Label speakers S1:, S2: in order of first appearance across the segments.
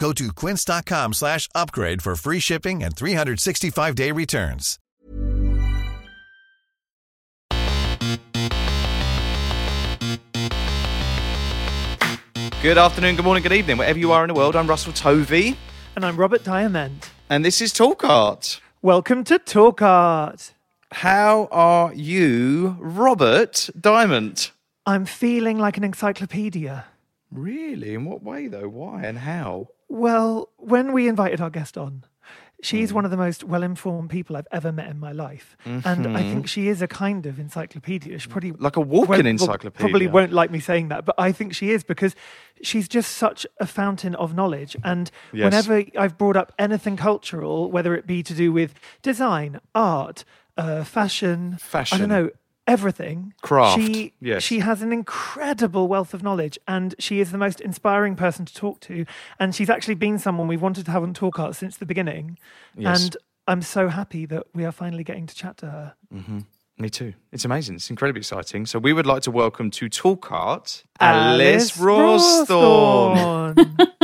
S1: Go to quince.com slash upgrade for free shipping and 365-day returns.
S2: Good afternoon, good morning, good evening, wherever you are in the world. I'm Russell Tovey,
S3: And I'm Robert Diamond.
S2: and this is Talk Art.
S3: Welcome to Talk Art.
S2: How are you, Robert Diamond?
S3: I'm feeling like an encyclopedia.
S2: Really? In what way, though? Why and how?
S3: Well, when we invited our guest on, she's one of the most well informed people I've ever met in my life. And I think she is a kind of encyclopedia. She probably
S2: Like a walking encyclopedia.
S3: Probably won't like me saying that, but I think she is because she's just such a fountain of knowledge. And
S2: Yes.
S3: whenever I've brought up anything cultural, whether it be to do with design, art, uh, fashion, I don't know, everything,
S2: Craft,
S3: She
S2: yes.
S3: she has an incredible wealth of knowledge, and she is the most inspiring person to talk to. And she's actually been someone we've wanted to have on Talk Art since the beginning.
S2: Yes.
S3: And I'm so happy that we are finally getting to chat to her. Mm-hmm.
S2: Me too. It's amazing. It's incredibly exciting. So we would like to welcome to Talk Art
S3: Alice
S2: Alice Rawsthorne.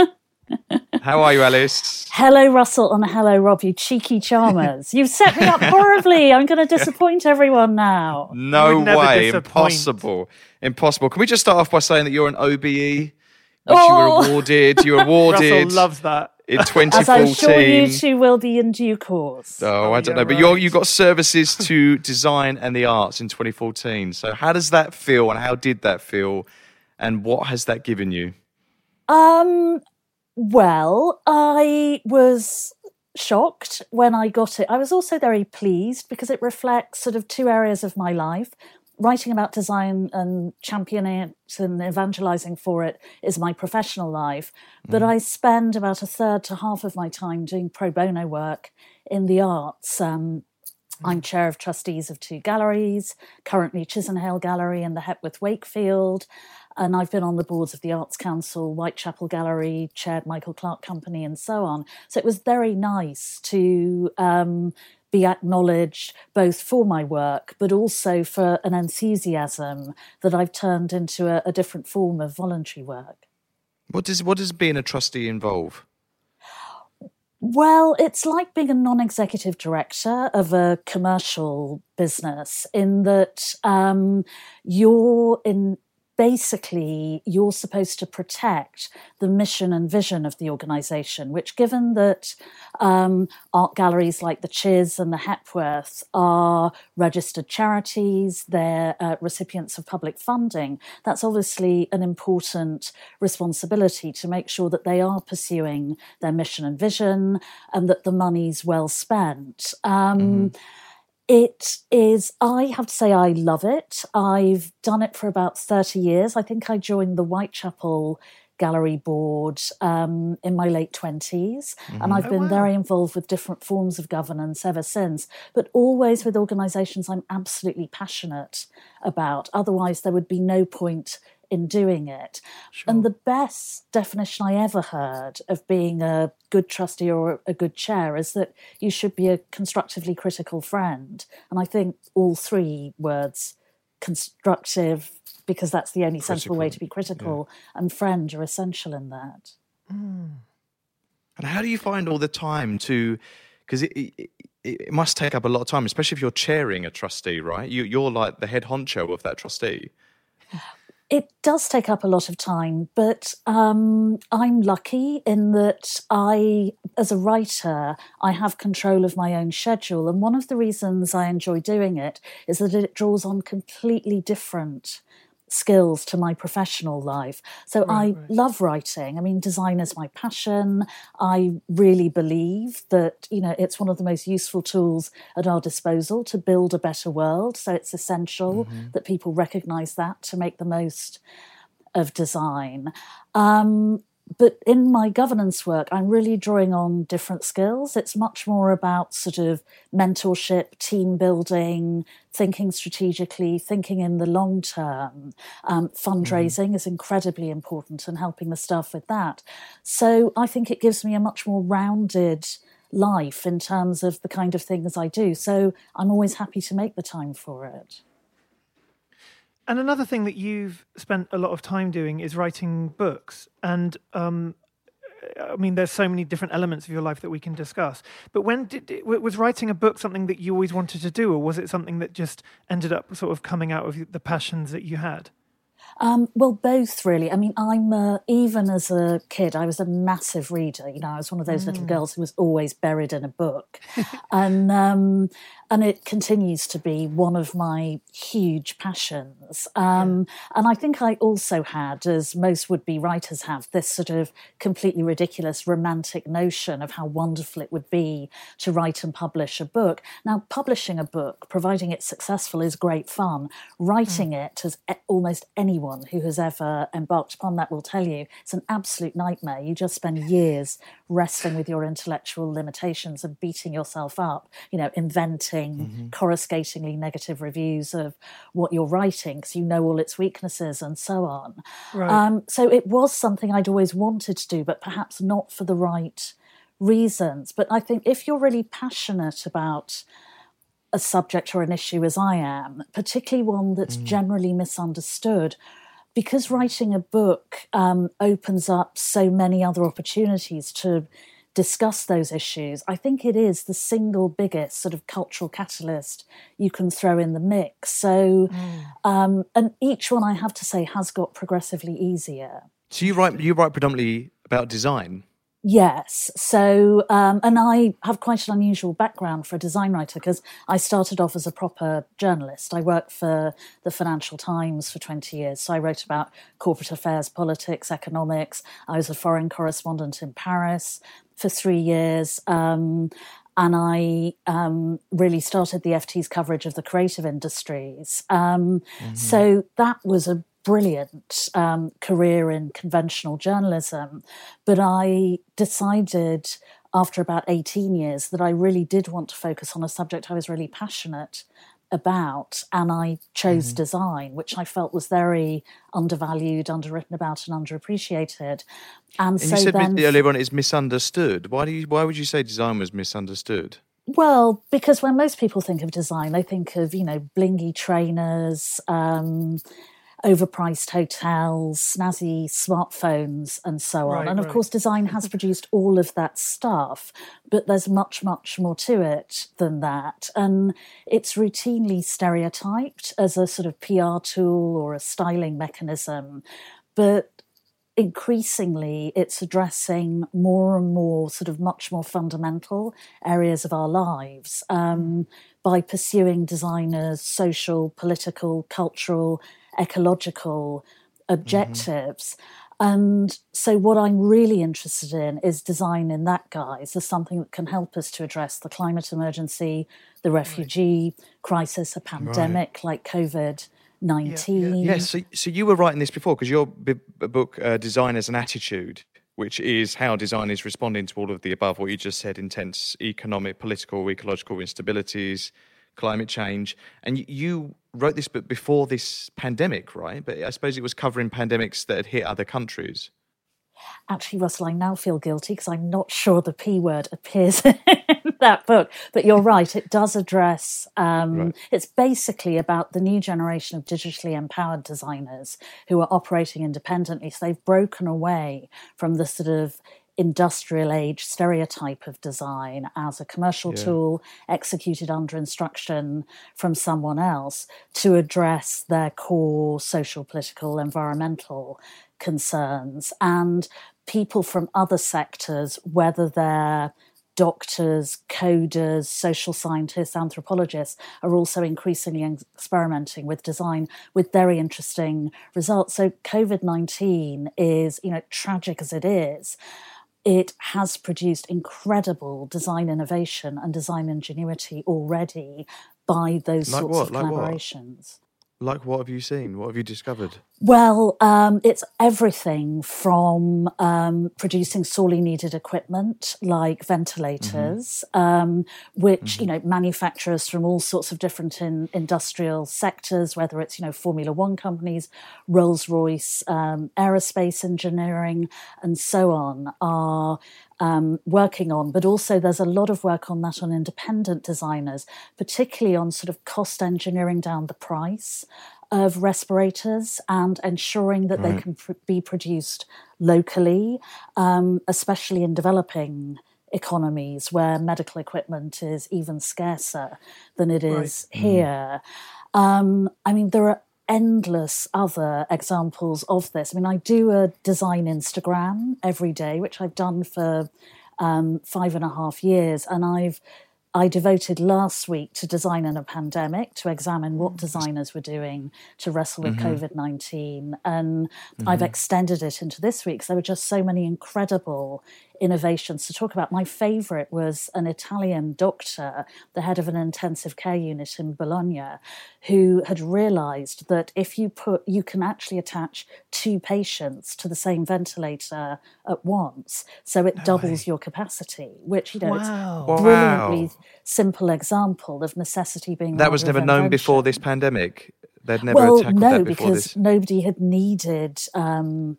S3: Rawsthorne.
S2: How are you, Alice?
S4: Hello, Russell, and hello, Rob, you cheeky charmers. You've set me up horribly. I'm going to disappoint everyone now.
S2: No way. Impossible. Impossible. Can we just start off by saying that you're an OBE, which
S4: Oh.
S2: you were awarded. You were awarded.
S3: Russell
S2: awarded
S3: loves that.
S2: in
S4: As I'm sure you two will be in due course.
S2: Oh, I don't
S3: yeah,
S2: know, but you're, you got services to design and the arts in 2014. So, how does that feel, and how did that feel, and what has that given you?
S4: Um, well, I was shocked when I got it. I was also very pleased because it reflects sort of two areas of my life. Writing about design and championing it and evangelizing for it is my professional life. But I spend about a third to half of my time doing pro bono work in the arts. Um, I'm chair of trustees of two galleries, currently Chisenhale Gallery and the Hepworth Wakefield. And I've been on the boards of the Arts Council, Whitechapel Gallery, chaired Michael Clark Company, and so on. So it was very nice to um, be acknowledged both for my work, but also for an enthusiasm that I've turned into a, a different form of voluntary work.
S2: What does what does being a trustee involve?
S4: Well, it's like being a non executive director of a commercial business in that um, you're in basically you're supposed to protect the mission and vision of the organization which given that um, art galleries like the chiz and the hepworth are registered charities they're uh, recipients of public funding that's obviously an important responsibility to make sure that they are pursuing their mission and vision and that the money's well spent. Um, it is, I have to say, I love it. I've done it for about 30 years. I think I joined the Whitechapel Gallery Board um, in my late 20s, and I've been very involved with different forms of governance ever since, but always with organisations I'm absolutely passionate about. Otherwise, there would be no point in doing it. And the best definition I ever heard of being a good trustee or a good chair is that you should be a constructively critical friend. And I think all three words constructive, because that's the only sensible way to be critical, and friend are essential in that. Mm.
S2: And how do you find all the time to? Because it, it, it it must take up a lot of time, especially if you're chairing a trustee, right? You, you're like the head honcho of that trustee.
S4: It does take up a lot of time, but um, I'm lucky in that I, as a writer, I have control of my own schedule. And one of the reasons I enjoy doing it is that it draws on completely different skills to my professional life. So right, I right. love writing. I mean, design is my passion. I really believe that, you know, it's one of the most useful tools at our disposal to build a better world. So it's essential mm-hmm. that people recognize that to make the most of design. Um, but in my governance work, I'm really drawing on different skills. It's much more about sort of mentorship, team building, thinking strategically, thinking in the long term. Um, fundraising mm. is incredibly important and helping the staff with that. So I think it gives me a much more rounded life in terms of the kind of things I do. So I'm always happy to make the time for it.
S3: And another thing that you've spent a lot of time doing is writing books. And um, I mean, there's so many different elements of your life that we can discuss. But when did was writing a book something that you always wanted to do, or was it something that just ended up sort of coming out of the passions that you had?
S4: Um, well, both really. I mean, I'm uh, even as a kid, I was a massive reader. You know, I was one of those mm. little girls who was always buried in a book, and um, and it continues to be one of my huge passions. Um, yeah. And I think I also had, as most would-be writers have, this sort of completely ridiculous romantic notion of how wonderful it would be to write and publish a book. Now, publishing a book, providing it's successful, is great fun. Writing mm. it, as almost anyone who has ever embarked upon that will tell you, it's an absolute nightmare. You just spend years wrestling with your intellectual limitations and beating yourself up, you know, inventing mm-hmm. coruscatingly negative reviews of what you're writing because you know all its weaknesses and so on. Right. Um, so it was something I'd always wanted to do, but perhaps not for the right reasons. But I think if you're really passionate about a subject or an issue as I am, particularly one that's mm. generally misunderstood, because writing a book um, opens up so many other opportunities to discuss those issues, I think it is the single biggest sort of cultural catalyst you can throw in the mix. So, mm. um, and each one I have to say has got progressively easier.
S2: So you write you write predominantly about design.
S4: Yes. So, um, and I have quite an unusual background for a design writer because I started off as a proper journalist. I worked for the Financial Times for 20 years. So I wrote about corporate affairs, politics, economics. I was a foreign correspondent in Paris for three years. Um, and I um, really started the FT's coverage of the creative industries. Um, mm-hmm. So that was a brilliant um, career in conventional journalism. But I decided after about 18 years that I really did want to focus on a subject I was really passionate about and I chose mm-hmm. design, which I felt was very undervalued, underwritten about, and underappreciated.
S2: And, and so you said then, earlier on it's misunderstood. Why do you, why would you say design was misunderstood?
S4: Well, because when most people think of design, they think of you know blingy trainers, um, overpriced hotels, snazzy smartphones, and so on. Right, and of right. course, design has produced all of that stuff, but there's much, much more to it than that. And it's routinely stereotyped as a sort of PR tool or a styling mechanism. But increasingly it's addressing more and more sort of much more fundamental areas of our lives um, by pursuing designers social political cultural ecological objectives. Mm-hmm. And so, what I'm really interested in is design in that guise as something that can help us to address the climate emergency, the refugee right. crisis, a pandemic right. like COVID 19.
S2: Yes, yeah, yeah. so, so you were writing this before because your b- book, uh, Design as an Attitude, which is how design is responding to all of the above, what you just said intense economic, political, ecological instabilities, climate change. And you wrote this book before this pandemic, right? But I suppose it was covering pandemics that had hit other countries.
S4: Actually, Russell, I now feel guilty because I'm not sure the P word appears in that book. But you're right, it does address, um, right. it's basically about the new generation of digitally empowered designers who are operating independently. So they've broken away from the sort of industrial age stereotype of design as a commercial
S2: Yeah.
S4: tool executed under instruction from someone else to address their core social, political, environmental concerns. And people from other sectors, whether they're doctors, coders, social scientists, anthropologists are also increasingly experimenting with design with very interesting results. So COVID 19 is, you know, tragic as it is, it has produced incredible design innovation and design ingenuity already by those
S2: Like
S4: sorts
S2: what?
S4: of collaborations.
S2: Like, what have you seen? What have you discovered?
S4: Well, um, it's everything from um, producing sorely needed equipment like ventilators, um, which you know manufacturers from all sorts of different in, industrial sectors, whether it's you know Formula One companies, Rolls Royce, um, aerospace engineering, and so on, are um, working on. But also, there's a lot of work on that on independent designers, particularly on sort of cost engineering down the price of respirators and ensuring that they can pr- be produced locally, um, especially in developing economies where medical equipment is even scarcer than it is here. Um, I mean, there are endless other examples of this. I mean, I do a design Instagram every day, which I've done for um, five and a half years, and I've I devoted last week to design in a pandemic to examine what mm. designers were doing to wrestle with mm-hmm. COVID 19. And I've mm-hmm. extended it into this week. there were just so many incredible innovations to talk about. My favorite was an Italian doctor, the head of an intensive care unit in Bologna, who had realized that if you put, you can actually attach two patients to the same ventilator at once. So it doubles your capacity, which, you know, it's
S3: Wow.
S4: a brilliantly simple example of necessity being
S2: That was never known before this pandemic. They'd never
S4: Well,
S2: tackled
S4: no,
S2: that before
S4: because
S2: this.
S4: nobody had needed um,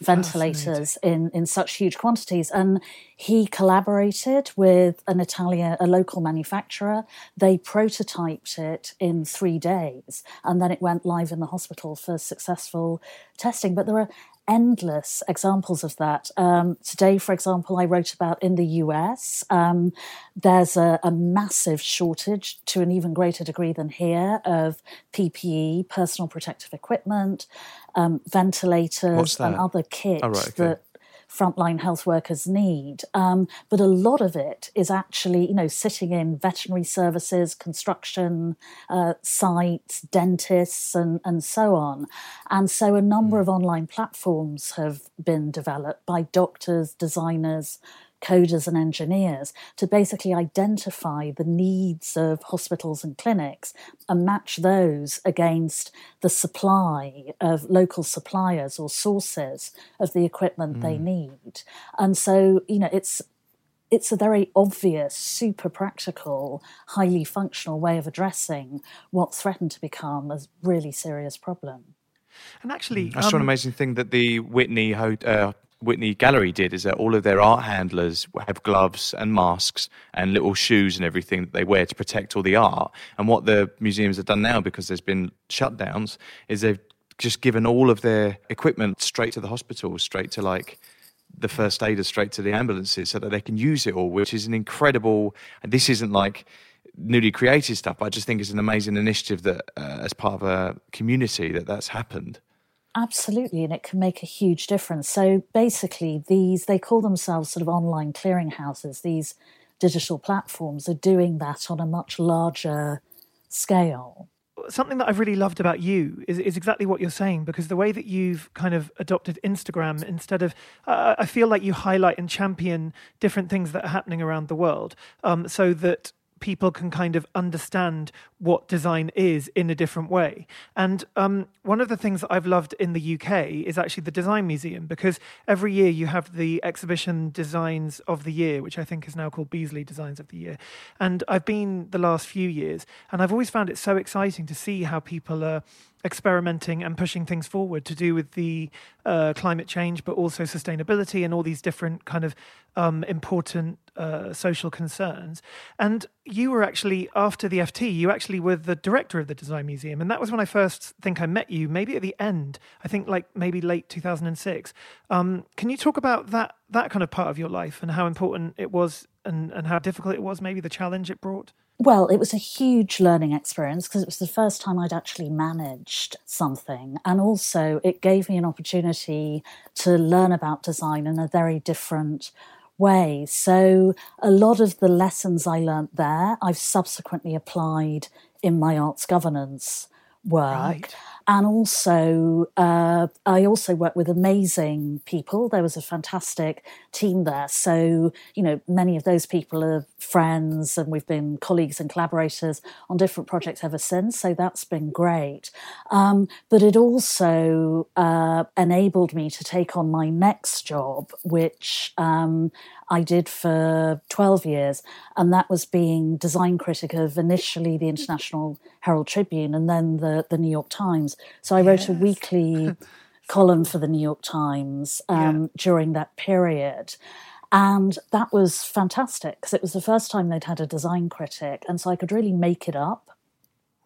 S4: ventilators in, in such huge quantities. And he collaborated with an Italian, a local manufacturer. They prototyped it in three days, and then it went live in the hospital for successful testing. But there are endless examples of that. Um, today, for example, I wrote about in the US, um, there's a, a massive shortage to an even greater degree than here of PPE, personal protective equipment, um, ventilators, and other kits
S2: Oh, right, okay.
S4: that frontline health workers need. Um, but a lot of it is actually, you know, sitting in veterinary services, construction uh, sites, dentists, and, and so on. And so a number of online platforms have been developed by doctors, designers, coders and engineers to basically identify the needs of hospitals and clinics and match those against the supply of local suppliers or sources of the equipment they need. And so, you know, it's it's a very obvious, super practical, highly functional way of addressing what threatened to become a really serious problem.
S3: And actually,
S2: I saw an
S3: um,
S2: amazing thing that the Whitney Ho- uh, Whitney Gallery did is that all of their art handlers have gloves and masks and little shoes and everything that they wear to protect all the art. And what the museums have done now, because there's been shutdowns, is they've just given all of their equipment straight to the hospitals, straight to like the first aiders, straight to the ambulances, so that they can use it all, which is an incredible. And this isn't like newly created stuff. I just think it's an amazing initiative that, uh, as part of a community, that that's happened.
S4: Absolutely, and it can make a huge difference. So basically, these they call themselves sort of online clearinghouses. These digital platforms are doing that on a much larger scale.
S3: something that I've really loved about you is, is exactly what you're saying because the way that you've kind of adopted Instagram instead of, uh, I feel like you highlight and champion different things that are happening around the world um, so that people can kind of understand what design is in a different way. And um, one of the things that I've loved in the UK is actually the Design Museum because every year you have the exhibition Designs of the Year, which I think is now called Beazley Designs of the Year. And I've been the last few years, and I've always found it so exciting to see how people are experimenting and pushing things forward to do with the uh, climate change, but also sustainability and all these different kind of um, important uh, social concerns. And you were actually, after the FT, you actually were the director of the Design Museum. And that was when I first think I met you, maybe at the end, I think like maybe late 2006. Um, can you talk about that, that kind of part of your life and how important it was and, and how difficult it was, maybe the challenge it brought?
S4: Well, it was a huge learning experience because it was the first time I'd actually managed something. And also, it gave me an opportunity to learn about design in a very different way. So, a lot of the lessons I learnt there, I've subsequently applied in my arts governance work. Right and also uh, I also work with amazing people. There was a fantastic team there, so you know many of those people are friends, and we've been colleagues and collaborators on different projects ever since. So that's been great. Um, but it also uh, enabled me to take on my next job, which um, I did for 12 years, and that was being design critic of initially the International Herald Tribune and then the, the New York Times. So I wrote yes. a weekly column for the New York Times um, yeah. during that period. And that was fantastic because it was the first time they'd had a design critic. And so I could really make it up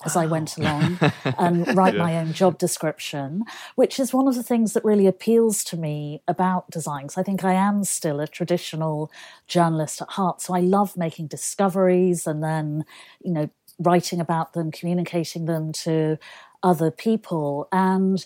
S4: as I went along and um, write yeah. my own job description, which is one of the things that really appeals to me about design. Because I think I am still a traditional journalist at heart. So I love making discoveries and then, you know, writing about them, communicating them to other people. And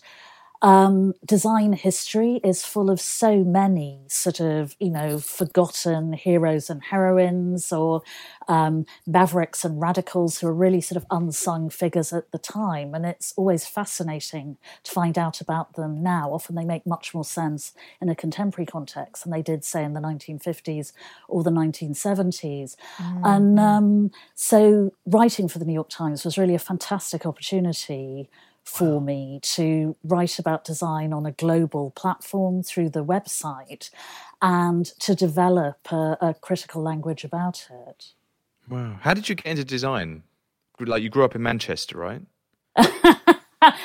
S4: um, design history is full of so many sort of, you know, forgotten heroes and heroines or um, mavericks and radicals who are really sort of unsung figures at the time. And it's always fascinating to find out about them now. Often they make much more sense in a contemporary context than they did, say, in the 1950s or the 1970s. Mm. And um, so writing for the New York Times was really a fantastic opportunity for me to write about design on a global platform through the website and to develop a, a critical language about it.
S2: Wow. How did you get into design? Like you grew up in Manchester, right?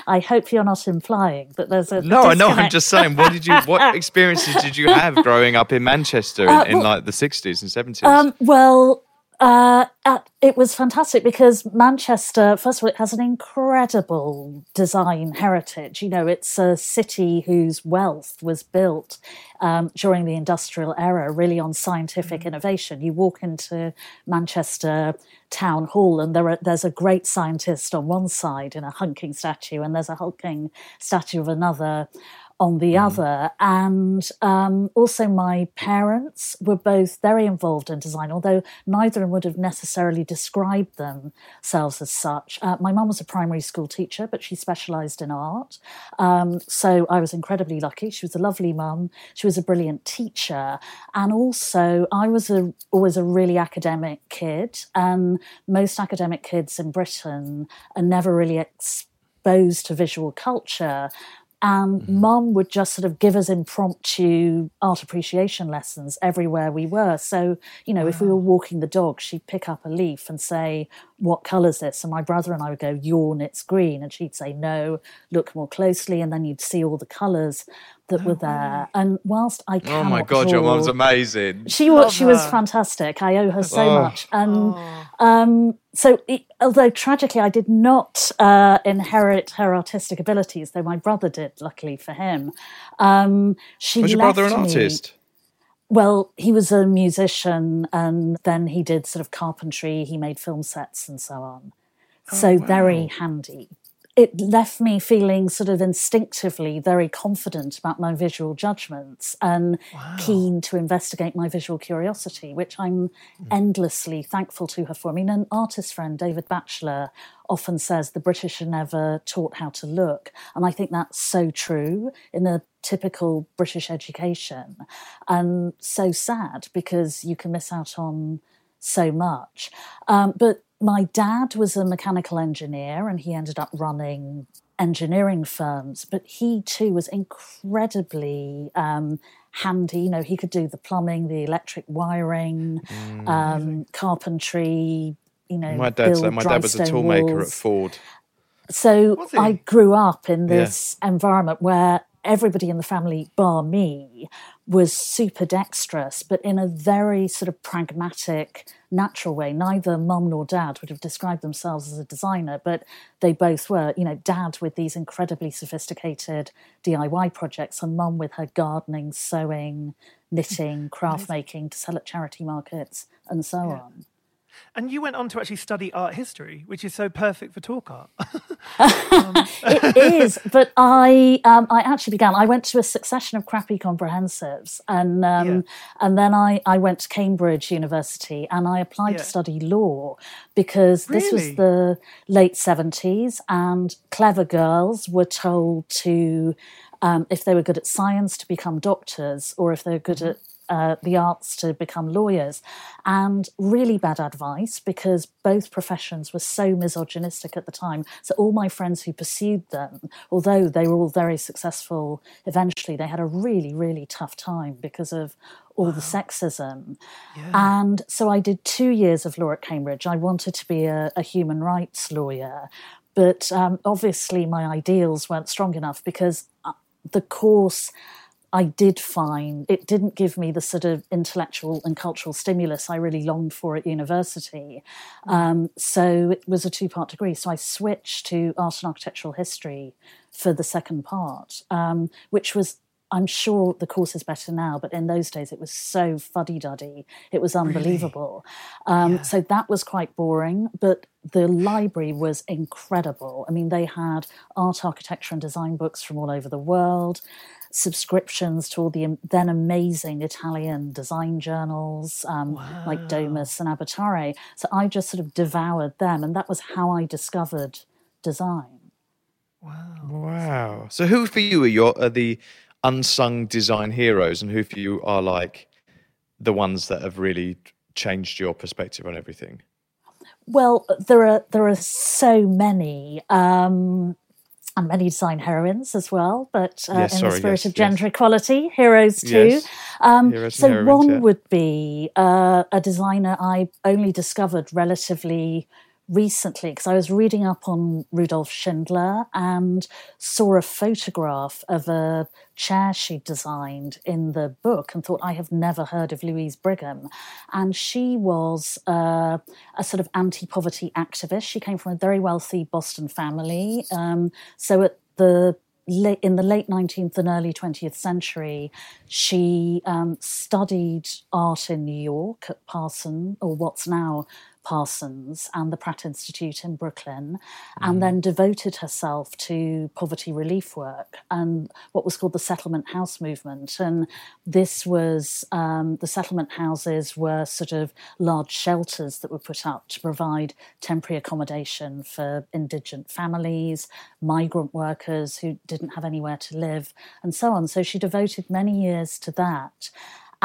S4: I hope you're not implying that there's a
S2: no. I know. I'm just saying. What did you? What experiences did you have growing up in Manchester uh, in, like the 60s and 70s?
S4: Um, well, uh, uh, it was fantastic because Manchester, first of all, it has an incredible design heritage. You know, it's a city whose wealth was built um, during the industrial era, really on scientific mm. innovation. You walk into Manchester Town Hall, and there are, there's a great scientist on one side in a hulking statue, and there's a hulking statue of another on the mm. other. And um, also, my parents were both very involved in design, although neither of them would have necessarily described themselves as such. Uh, my mum was a primary school teacher, but she specialised in art. Um, so I was incredibly lucky. She was a lovely mum. She was a brilliant teacher. And also, I was a, always a really academic kid. And most academic kids in Britain are never really exposed to visual culture and mm-hmm. mum would just sort of give us impromptu art appreciation lessons everywhere we were. So, you know, wow. if we were walking the dog, she'd pick up a leaf and say, What colour's this? And my brother and I would go, Yawn, it's green. And she'd say, No, look more closely. And then you'd see all the colours that oh, were there. And whilst I
S2: Oh my God, your mum's amazing.
S4: She was, she was fantastic. I owe her so oh. much. And oh. um, so, it, although tragically I did not uh, inherit her artistic abilities, though my brother did, luckily for him. Um, she
S2: was your brother an
S4: me,
S2: artist?
S4: Well, he was a musician and then he did sort of carpentry, he made film sets and so on. Oh, so wow. very handy it left me feeling sort of instinctively very confident about my visual judgments and wow. keen to investigate my visual curiosity, which I'm mm. endlessly thankful to her for. I mean, an artist friend, David Batchelor, often says the British are never taught how to look. And I think that's so true in a typical British education. And so sad because you can miss out on so much. Um, but my dad was a mechanical engineer and he ended up running engineering firms, but he too was incredibly um, handy. You know, he could do the plumbing, the electric wiring, mm. um, carpentry. You know,
S2: my dad. So my dad was a toolmaker at Ford.
S4: So I grew up in this yeah. environment where everybody in the family, bar me, was super dexterous, but in a very sort of pragmatic, natural way. Neither mum nor dad would have described themselves as a designer, but they both were. You know, dad with these incredibly sophisticated DIY projects, and mum with her gardening, sewing, knitting, craft making to sell at charity markets, and so yeah. on.
S3: And you went on to actually study art history, which is so perfect for talk art.
S4: um. it is, but I um, I actually began. I went to a succession of crappy comprehensives, and um, yeah. and then I, I went to Cambridge University and I applied yeah. to study law because really? this was the late seventies, and clever girls were told to. Um, if they were good at science, to become doctors, or if they were good mm-hmm. at uh, the arts to become lawyers, and really bad advice because both professions were so misogynistic at the time. So, all my friends who pursued them, although they were all very successful eventually, they had a really, really tough time because of all wow. the sexism. Yeah. And so, I did two years of law at Cambridge. I wanted to be a, a human rights lawyer, but um, obviously, my ideals weren't strong enough because uh, the course I did find it didn't give me the sort of intellectual and cultural stimulus I really longed for at university. Mm. Um, so it was a two part degree. So I switched to art and architectural history for the second part, um, which was I'm sure the course is better now, but in those days it was so fuddy duddy. It was unbelievable. Really? Um, yeah. So that was quite boring, but the library was incredible. I mean, they had art, architecture, and design books from all over the world subscriptions to all the then amazing Italian design journals um, wow. like Domus and Abitare. So I just sort of devoured them, and that was how I discovered design.
S2: Wow! Wow! So who for you are your are the unsung design heroes, and who for you are like the ones that have really changed your perspective on everything?
S4: Well, there are there are so many. Um, and many design heroines as well, but uh, yes, in sorry, the spirit yes, of gender yes. equality, heroes too. Um, heroes so heroines, one yeah. would be uh, a designer I only discovered relatively recently because I was reading up on Rudolf Schindler and saw a photograph of a chair she designed in the book and thought, I have never heard of Louise Brigham. And she was uh, a sort of anti poverty activist. She came from a very wealthy Boston family. Um, so at the in the late 19th and early 20th century, she um, studied art in New York at Parson, or what's now Parsons and the Pratt Institute in Brooklyn, mm. and then devoted herself to poverty relief work and what was called the settlement house movement. And this was um, the settlement houses were sort of large shelters that were put up to provide temporary accommodation for indigent families, migrant workers who didn't have anywhere to live, and so on. So she devoted many years to that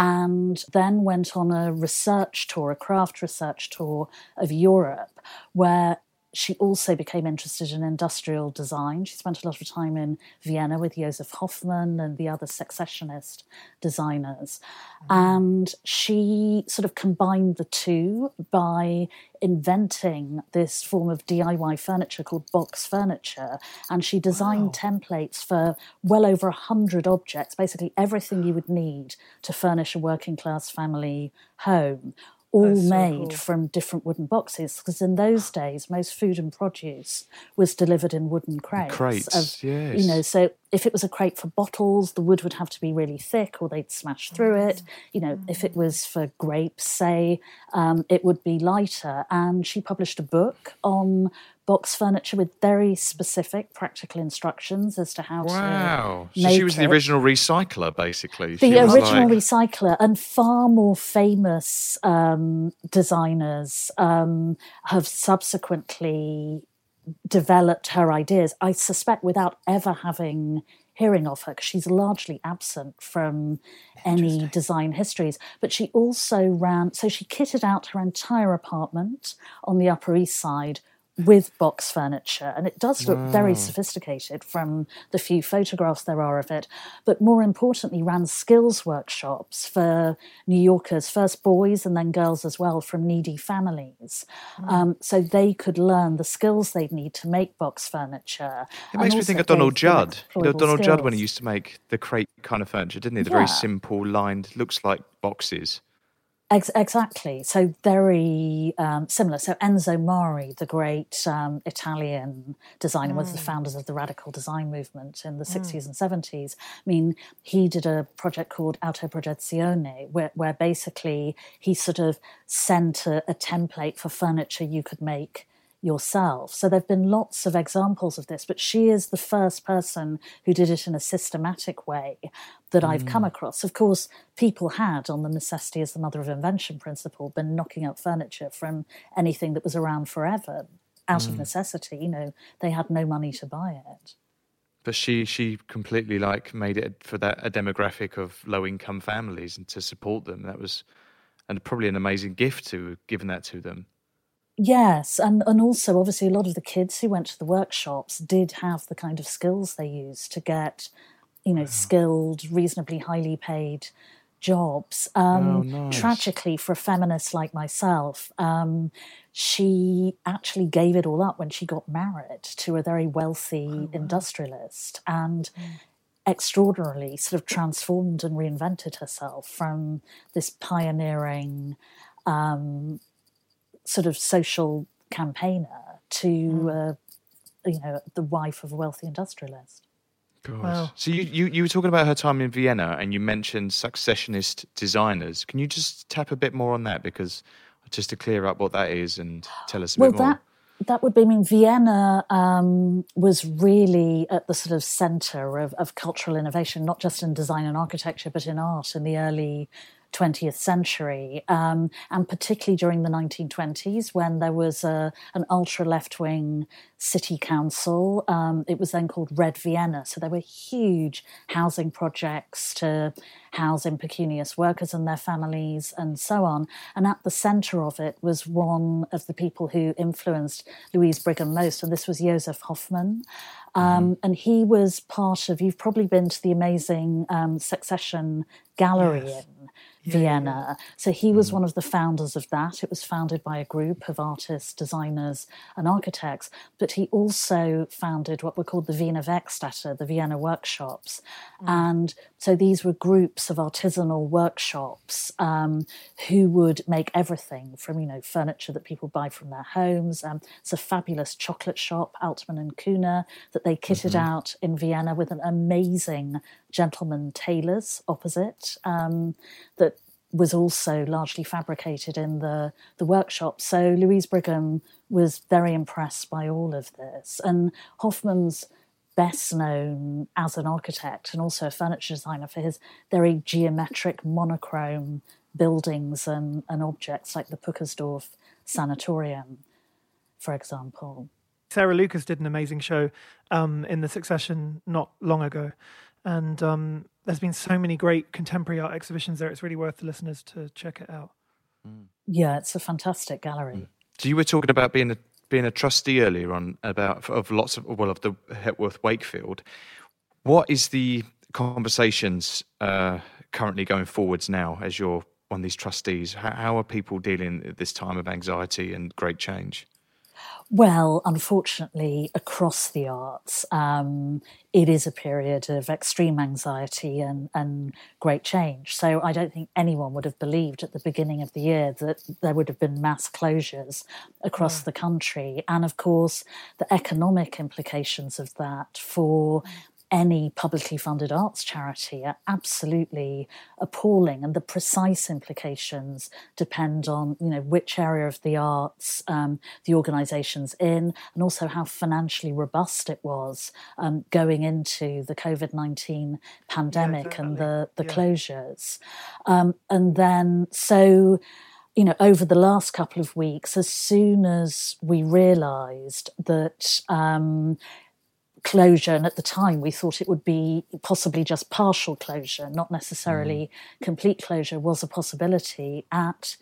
S4: and then went on a research tour, a craft research tour of Europe, where she also became interested in industrial design. She spent a lot of time in Vienna with Josef Hoffmann and the other secessionist designers. Mm. And she sort of combined the two by inventing this form of DIY furniture called box furniture. And she designed wow. templates for well over a hundred objects, basically everything you would need to furnish a working class family home all so made cool. from different wooden boxes because in those days most food and produce was delivered in wooden crates.
S2: Crates, of, yes.
S4: You know, so if it was a crate for bottles, the wood would have to be really thick or they'd smash through it. You know, if it was for grapes, say, um, it would be lighter. And she published a book on box furniture with very specific practical instructions as to how
S2: wow.
S4: to. Wow. So
S2: she was it. the original recycler, basically.
S4: The original like... recycler, and far more famous um, designers um, have subsequently developed her ideas, I suspect, without ever having hearing of her because she's largely absent from any design histories. But she also ran, so she kitted out her entire apartment on the Upper East Side with box furniture, and it does look wow. very sophisticated from the few photographs there are of it. But more importantly, ran skills workshops for New Yorkers, first boys and then girls as well from needy families, mm. um, so they could learn the skills they'd need to make box furniture.
S2: It makes me think of Donald Judd. You know, Donald skills. Judd when he used to make the crate kind of furniture, didn't he? The yeah. very simple lined, looks like boxes.
S4: Ex- exactly. So very um, similar. So Enzo Mari, the great um, Italian designer, mm. one of the founders of the radical design movement in the mm. 60s and 70s. I mean, he did a project called Autoprogettazione, where, where basically he sort of sent a, a template for furniture you could make yourself. So there have been lots of examples of this, but she is the first person who did it in a systematic way that I've come mm. across. Of course, people had, on the necessity as the mother of invention principle, been knocking up furniture from anything that was around forever out mm. of necessity. You know, they had no money to buy it.
S2: But she she completely like made it for that a demographic of low income families and to support them. That was and probably an amazing gift to given that to them.
S4: Yes, and, and also obviously a lot of the kids who went to the workshops did have the kind of skills they used to get, you know, skilled, reasonably highly paid jobs. Um, oh, nice. Tragically, for a feminist like myself, um, she actually gave it all up when she got married to a very wealthy oh, wow. industrialist and mm. extraordinarily sort of transformed and reinvented herself from this pioneering. Um, sort of social campaigner to mm. uh, you know the wife of a wealthy industrialist.
S2: Wow. So you, you you were talking about her time in Vienna, and you mentioned secessionist designers. Can you just tap a bit more on that, because just to clear up what that is and tell us a
S4: well,
S2: bit more.
S4: That, that would be, I mean, Vienna um, was really at the sort of center of, of cultural innovation, not just in design and architecture, but in art in the early 20th century, um, and particularly during the 1920s when there was a, an ultra left wing city council. Um, it was then called Red Vienna. So there were huge housing projects to house impecunious workers and their families and so on. And at the center of it was one of the people who influenced Louise Brigham most, and this was Josef Hoffmann. Um, mm-hmm. And he was part of, you've probably been to the amazing um, Secession Gallery yes. In Vienna. So he was mm. one of the founders of that. It was founded by a group of artists, designers, and architects. But he also founded what were called the Wiener Werkstätte, the Vienna workshops. Mm. And so these were groups of artisanal workshops um, who would make everything from, you know, furniture that people buy from their homes. Um, it's a fabulous chocolate shop, Altmann and Kühne, that they kitted mm-hmm. out in Vienna with an amazing gentleman tailors opposite um, that was also largely fabricated in the, the workshop. So Louise Brigham was very impressed by all of this. And Hoffmann's best known as an architect and also a furniture designer for his very geometric monochrome buildings and, and objects like the Purkersdorf Sanatorium, for example.
S3: Sarah Lucas did an amazing show um, in the Secession not long ago, and um, there's been so many great contemporary art exhibitions there. It's really worth the listeners to check it out.
S4: Mm. Yeah, it's a fantastic gallery. Mm.
S2: So you were talking about being a being a trustee earlier on about of lots of well of the Hepworth Wakefield. What is the conversations uh, currently going forwards now as you're one of these trustees? How, how are people dealing at this time of anxiety and great change?
S4: Well, unfortunately, across the arts, um, it is a period of extreme anxiety and, and great change. So I don't think anyone would have believed at the beginning of the year that there would have been mass closures across yeah. the country. And of course, the economic implications of that for any publicly funded arts charity are absolutely appalling, and the precise implications depend on you know which area of the arts um, the organisation's in, and also how financially robust it was um, going into the COVID nineteen pandemic yeah, and the the yeah. closures, um, and then so you know, over the last couple of weeks, as soon as we realised that um, closure. And at the time, we thought it would be possibly just partial closure, not necessarily mm. complete closure, was a possibility at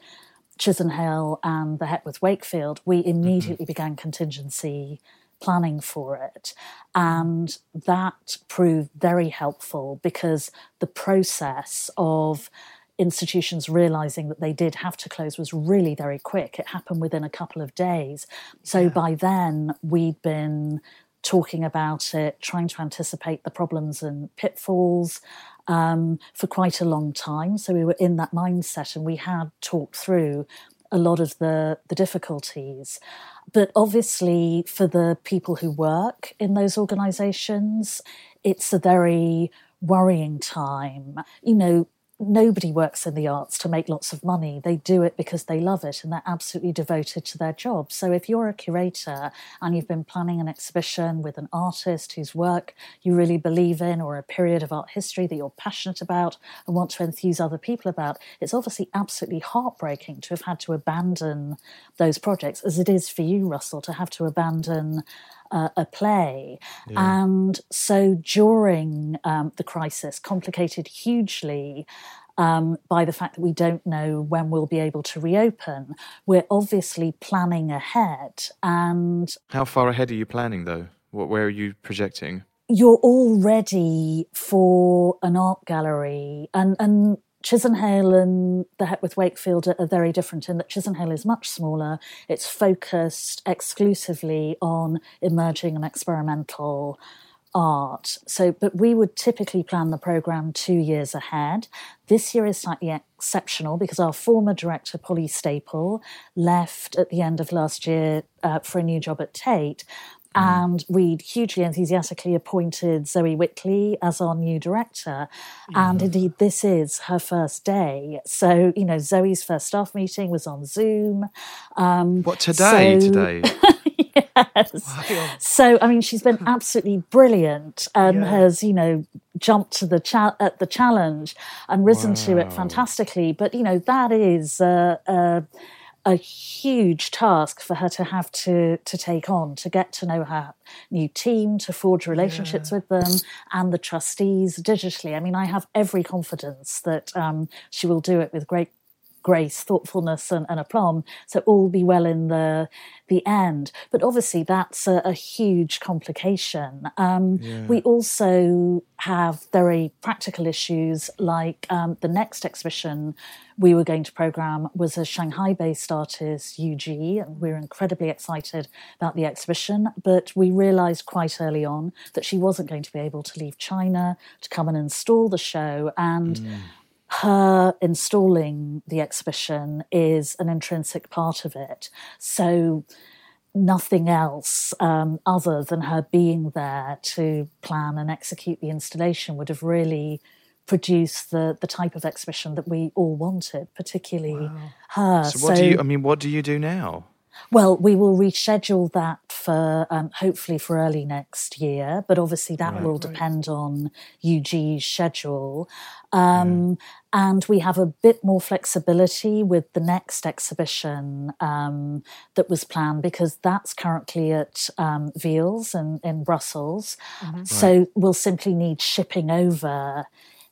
S4: Chisenhale and the Hepworth Wakefield, we immediately mm-hmm. began contingency planning for it. And that proved very helpful because the process of institutions realizing that they did have to close was really very quick. It happened within a couple of days. So yeah. by then, we'd been talking about it, trying to anticipate the problems and pitfalls um, for quite a long time. So we were in that mindset and we had talked through a lot of the, the difficulties. But obviously, for the people who work in those organizations, it's a very worrying time. You know, nobody works in the arts to make lots of money. They do it because they love it and they're absolutely devoted to their job. So if you're a curator and you've been planning an exhibition with an artist whose work you really believe in or a period of art history that you're passionate about and want to enthuse other people about, it's obviously absolutely heartbreaking to have had to abandon those projects, as it is for you, Russell, to have to abandon uh, a play. Yeah. And so during um, the crisis, complicated hugely um, by the fact that we don't know when we'll be able to reopen, we're obviously planning ahead. And
S2: how far ahead are you planning, though? What, where are you projecting?
S4: You're all ready for an art gallery, and and Chisenhale and the Hepworth Wakefield are, very different in that Chisenhale is much smaller. It's focused exclusively on emerging and experimental art. So, but we would typically plan the program two years ahead. This year is slightly exceptional because our former director, Polly Staple, left at the end of last year uh, for a new job at Tate. Mm. And we'd hugely enthusiastically appointed Zoe Whitley as our new director. And indeed, this is her first day. So, you know, Zoe's first staff meeting was on Zoom.
S2: Um, what, today? So, today?
S4: yes. Wow. So, I mean, she's been absolutely brilliant and yeah. has, you know, jumped to the cha- at the challenge and risen wow. to it fantastically. But, you know, that is. Uh, uh, a huge task for her to have to to take on to get to know her new team to forge relationships yeah. with them and the trustees digitally i mean i have every confidence that um, she will do it with great grace, thoughtfulness, and, and aplomb. So all be well in the the end. But obviously, that's a, a huge complication. Um, yeah. We also have very practical issues, like um, the next exhibition we were going to program was a Shanghai-based artist, Yu Ji, and we were incredibly excited about the exhibition. But we realised quite early on that she wasn't going to be able to leave China to come and install the show, and mm her installing the exhibition is an intrinsic part of it. So nothing else um, other than her being there to plan and execute the installation would have really produced the the type of exhibition that we all wanted, particularly wow. her.
S2: So what so, do you? I mean, what do you do now?
S4: Well, we will reschedule that for um, hopefully for early next year, but obviously that right, will right. depend on Yu Ji's schedule. Um, yeah. And we have a bit more flexibility with the next exhibition um, that was planned because that's currently at um, Wiels in, in Brussels. Mm-hmm. So we'll simply need shipping over.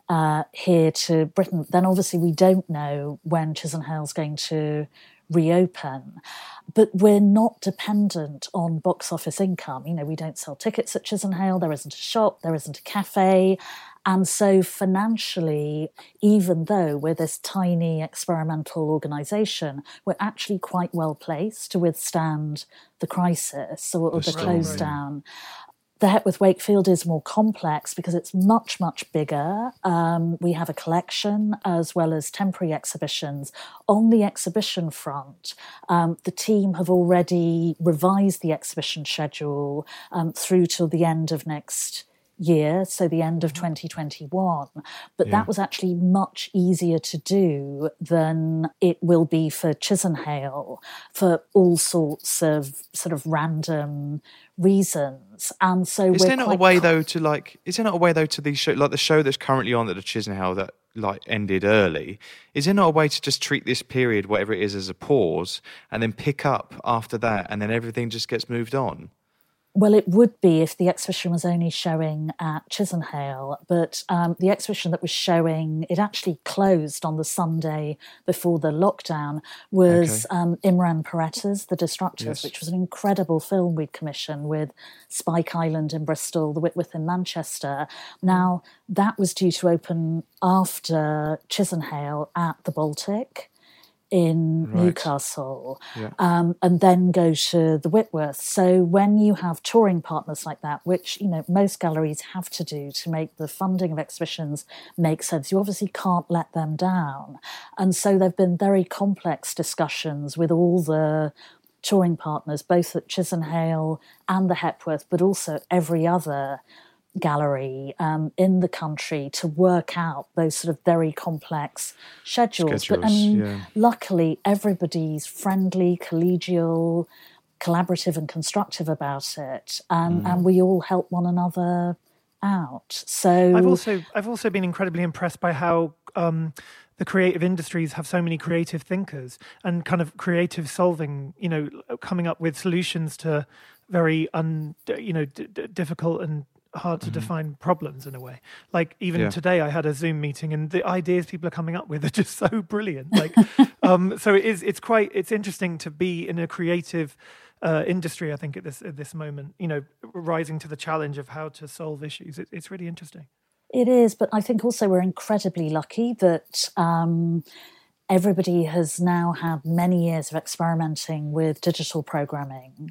S4: Uh, here to Britain, then obviously we don't know when Chisenhale's going to reopen. But we're not dependent on box office income. You know, we don't sell tickets at Chisenhale, there isn't a shop, there isn't a cafe. And so, financially, even though we're this tiny experimental organization, we're actually quite well placed to withstand the crisis or, or the close right. down. The Hepworth Wakefield is more complex because it's much, much bigger. Um, we have a collection as well as temporary exhibitions. On the exhibition front, um, the team have already revised the exhibition schedule um, through till the end of next year, so the end of 2021. Mm-hmm. But yeah. that was actually much easier to do than it will be for Chisenhale for all sorts of sort of random reasons. And so
S2: is there not a way though to like is there not a way though to these show like the show that's currently on at the Chisenhale that like ended early? Is there not a way to just treat this period, whatever it is, as a pause and then pick up after that and then everything just gets moved on?
S4: Well, it would be if the exhibition was only showing at Chisenhale, but um, the exhibition that was showing, it actually closed on the Sunday before the lockdown, was okay. um, Imran Perretta's The Destructors, yes. which was an incredible film we'd commissioned with Spike Island in Bristol, The Whitworth in Manchester. Now, that was due to open after Chisenhale at the Baltic in right. Newcastle yeah. um, and then go to the Whitworth. So when you have touring partners like that, which you know most galleries have to do to make the funding of exhibitions make sense, you obviously can't let them down. And so there've been very complex discussions with all the touring partners, both at Chisenhale and the Hepworth, but also every other gallery um, in the country to work out those sort of very complex schedules. schedules but I mean, yeah. luckily, everybody's friendly, collegial, collaborative, and constructive about it, and, mm. and we all help one another out. So
S3: I've also I've also been incredibly impressed by how. Um, the creative industries have so many creative thinkers and kind of creative solving, you know, coming up with solutions to very un, you know, d- difficult and hard to mm-hmm. define problems in a way. Like even yeah. today, I had a Zoom meeting, and the ideas people are coming up with are just so brilliant. Like, um, so it is. It's quite. It's interesting to be in a creative uh, industry. I think at this at this moment, you know, rising to the challenge of how to solve issues. It, it's really interesting.
S4: It is, but I think also we're incredibly lucky that. Um, everybody has now had many years of experimenting with digital programming.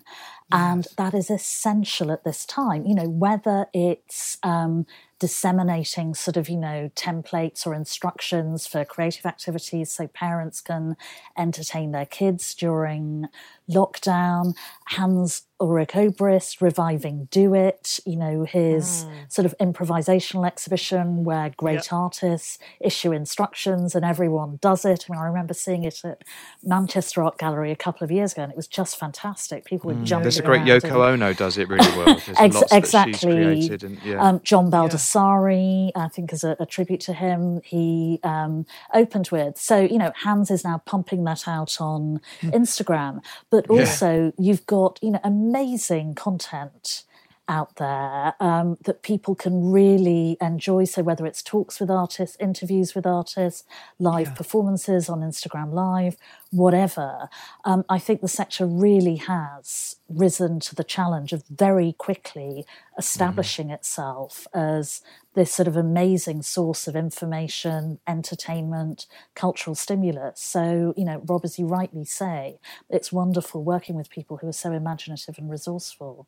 S4: And that is essential at this time. You know, whether it's um, disseminating sort of, you know, templates or instructions for creative activities so parents can entertain their kids during lockdown, Hans Ulrich Obrist reviving Do It, you know, his mm. sort of improvisational exhibition where great yep. artists issue instructions and everyone does it. I mean, I remember seeing it at Manchester Art Gallery a couple of years ago and it was just fantastic. People were mm. jumping
S2: There's a great Yoko Ono does it really well. Ex- exactly. And, yeah. um,
S4: John Baldessari, yeah. I think, is a, a, tribute to him, he um, opened with. So, you know, Hans is now pumping that out on hmm. Instagram. But also, yeah. you've got, you know, amazing content out there um, that people can really enjoy. So, whether it's talks with artists, interviews with artists, live yeah. performances on Instagram Live, whatever, um, I think the sector really has risen to the challenge of very quickly establishing mm. itself as this sort of amazing source of information, entertainment, cultural stimulus. So, you know, Rob, as you rightly say, it's wonderful working with people who are so imaginative and resourceful.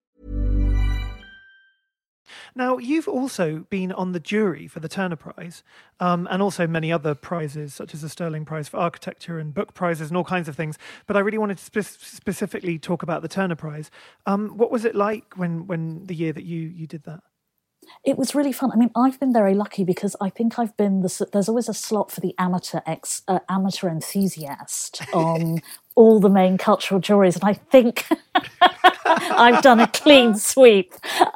S3: Now, you've also been on the jury for the Turner Prize um, and also many other prizes, such as the Stirling Prize for Architecture and book prizes and all kinds of things. But I really wanted to spe- specifically talk about the Turner Prize. Um, what was it like when, when the year that you, you did that?
S4: It was really fun. I mean, I've been very lucky because I think I've been the. There's always a slot for the amateur ex, uh, amateur enthusiast on all the main cultural juries, and I think I've done a clean sweep.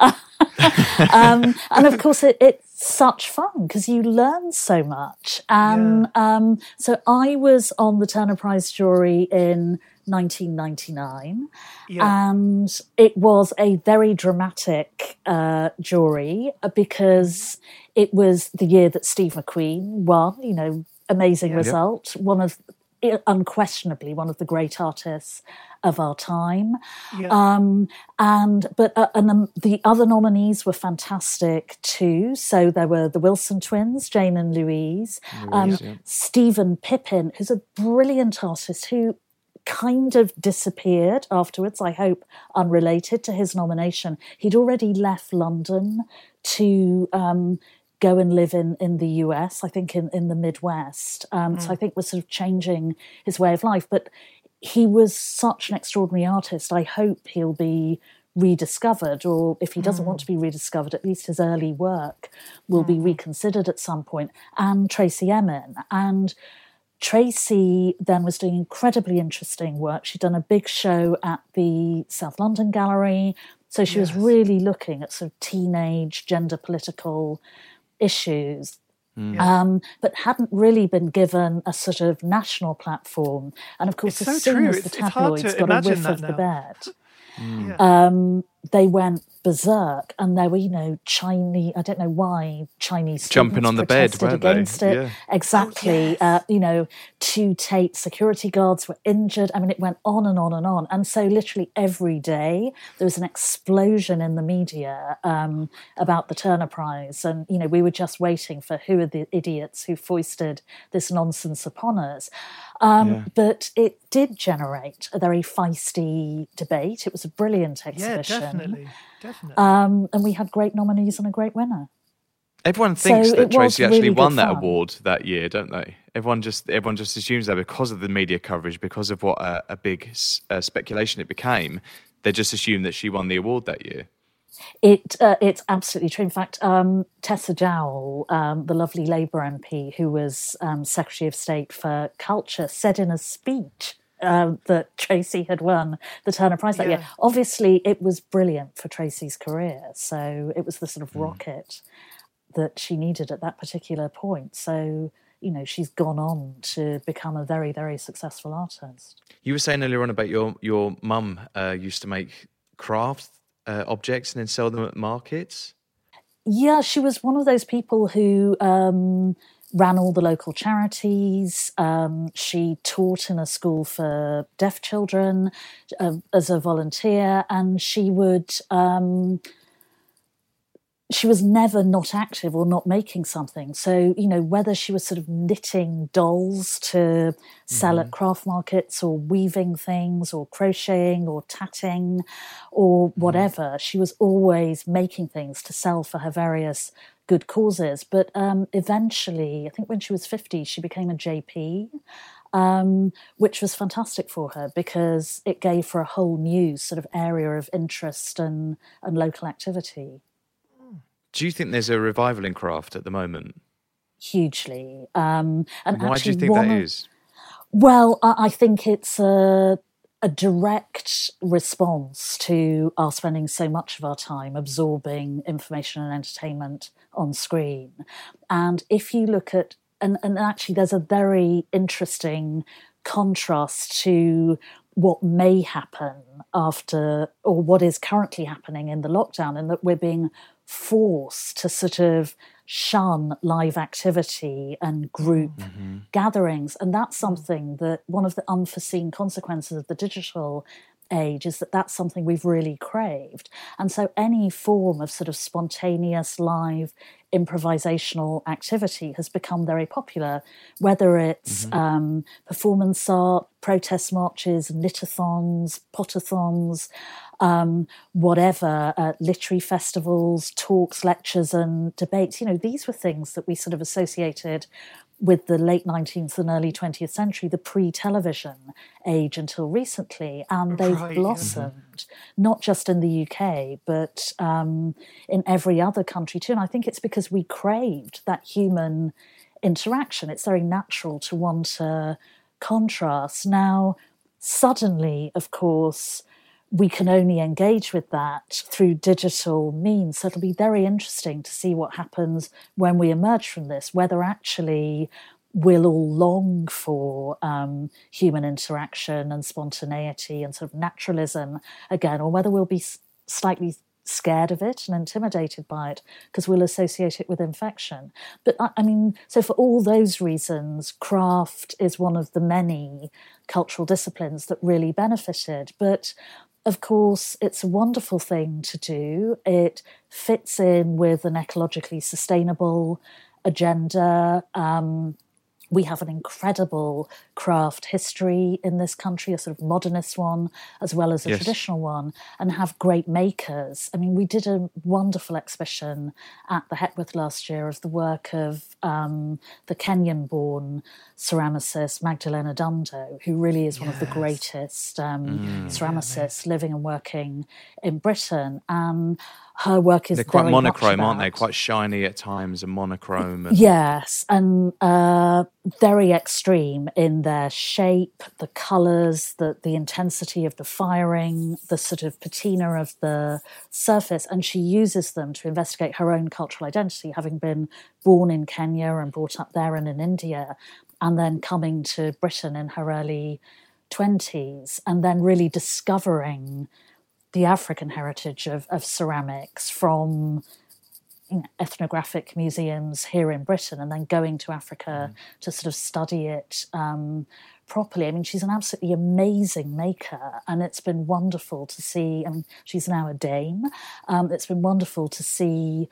S4: um, and of course, it, it's such fun because you learn so much. And yeah. um, so I was on the Turner Prize jury in 1999, yeah. and it was a very dramatic uh, jury because it was the year that Steve McQueen won. You know, amazing yeah. result. One of unquestionably one of the great artists of our time. Yeah. Um, and but uh, and um, the other nominees were fantastic too. So there were the Wilson twins, Jane and Louise, Louise um, yeah. Steven Pippin, who's a brilliant artist who kind of disappeared afterwards, I hope unrelated to his nomination. He'd already left London to um, go and live in, in the US, I think in, in the Midwest. Um, mm. So I think was sort of changing his way of life. But he was such an extraordinary artist. I hope he'll be rediscovered, or if he doesn't mm. want to be rediscovered, at least his early work will mm. be reconsidered at some point. And Tracey Emin. And Tracey then was doing incredibly interesting work. She'd done a big show at the South London Gallery. So she yes. was really looking at sort of teenage gender political issues. Mm. Um, but hadn't really been given a sort of national platform. And of course,
S3: it's
S4: as
S3: so
S4: soon
S3: true.
S4: as the tabloids got a whiff of
S3: now.
S4: the bed, mm. um, they went berserk, and there were, you know, Chinese. I don't know why Chinese
S2: jumping on the bed
S4: against
S2: they?
S4: it. Yeah. Exactly. Oh, yes. uh, you know, two Tate security guards were injured. I mean, it went on and on and on. And so, literally every day, there was an explosion in the media um, about the Turner Prize, and you know, we were just waiting for who are the idiots who foisted this nonsense upon us. Um, yeah. But it did generate a very feisty debate. It was a brilliant exhibition.
S3: Yeah, definitely. Definitely.
S4: Um, and we had great nominees and a great winner.
S2: Everyone thinks so that Tracey actually really won that fun. award that year, don't they? Everyone just everyone just assumes that because of the media coverage, because of what a, a big uh, speculation it became, they just assume that she won the award that year.
S4: It uh, it's absolutely true. In fact, um, Tessa Jowell, um, the lovely Labour MP who was um, Secretary of State for Culture, said in a speech um, that Tracey had won the Turner Prize that yeah. year. Obviously, it was brilliant for Tracey's career. So it was the sort of mm. rocket that she needed at that particular point. So, you know, she's gone on to become a very, very successful artist.
S2: You were saying earlier on about your, your mum uh, used to make craft uh, objects and then sell them at markets.
S4: Yeah, she was one of those people who. Um, ran all the local charities. Um, she taught in a school for deaf children uh, as a volunteer, and she would. Um, she was never not active or not making something. So, you know, whether she was sort of knitting dolls to sell mm-hmm. at craft markets or weaving things or crocheting or tatting or mm-hmm. whatever, mm-hmm. she was always making things to sell for her various good causes. But um, eventually, I think when she was 50, she became a JP. Um, which was fantastic for her because it gave her a whole new sort of area of interest and, and local activity.
S2: Do you think there's a revival in craft at the moment?
S4: Hugely. Um,
S2: and why do you think that is?
S4: Well, I think it's a a direct response to our spending so much of our time absorbing information and entertainment on screen. And if you look at, and, and actually, there's a very interesting contrast to what may happen after, or what is currently happening in the lockdown, and that we're being forced to sort of shun live activity and group mm-hmm. gatherings. And that's something that one of the unforeseen consequences of the digital age is that that's something we've really craved. And so any form of sort of spontaneous live improvisational activity has become very popular, whether it's mm-hmm. um, performance art, protest marches, knitathons, potathons, um, whatever, uh, literary festivals, talks, lectures, and debates. You know, these were things that we sort of associated with the late 19th and early 20th century, the pre television age until recently, and they've right, blossomed yeah. not just in the UK, but um, in every other country too. And I think it's because we craved that human interaction. It's very natural to want to contrast. Now, suddenly, of course, we can only engage with that through digital means. So it'll be very interesting to see what happens when we emerge from this, whether actually we'll all long for um, human interaction and spontaneity and sort of naturalism again, or whether we'll be slightly scared of it and intimidated by it because we'll associate it with infection. But I, mean, so for all those reasons, craft is one of the many cultural disciplines that really benefited. But of course, it's a wonderful thing to do. It fits in with an ecologically sustainable agenda. Um, we have an incredible craft history in this country, a sort of modernist one as well as a yes. traditional one, and have great makers. I mean, we did a wonderful exhibition at the Hepworth last year of the work of um, the Kenyan born ceramicist Magdalene Odundo, who really is one yes. of the greatest um, mm. ceramicists yeah, living and working in Britain. And her work is
S2: they're quite monochrome, aren't they? Quite shiny at times and monochrome. And...
S4: Yes, and uh, very extreme in their shape, the colours, the the intensity of the firing, the sort of patina of the surface, and she uses them to investigate her own cultural identity, having been born in Kenya and brought up there and in India, and then coming to Britain in her early twenties, and then really discovering the African heritage of, of ceramics from you know, ethnographic museums here in Britain and then going to Africa mm. to sort of study it um, properly. I mean, she's an absolutely amazing maker, and it's been wonderful to see. I mean, she's now a dame. Um, it's been wonderful to see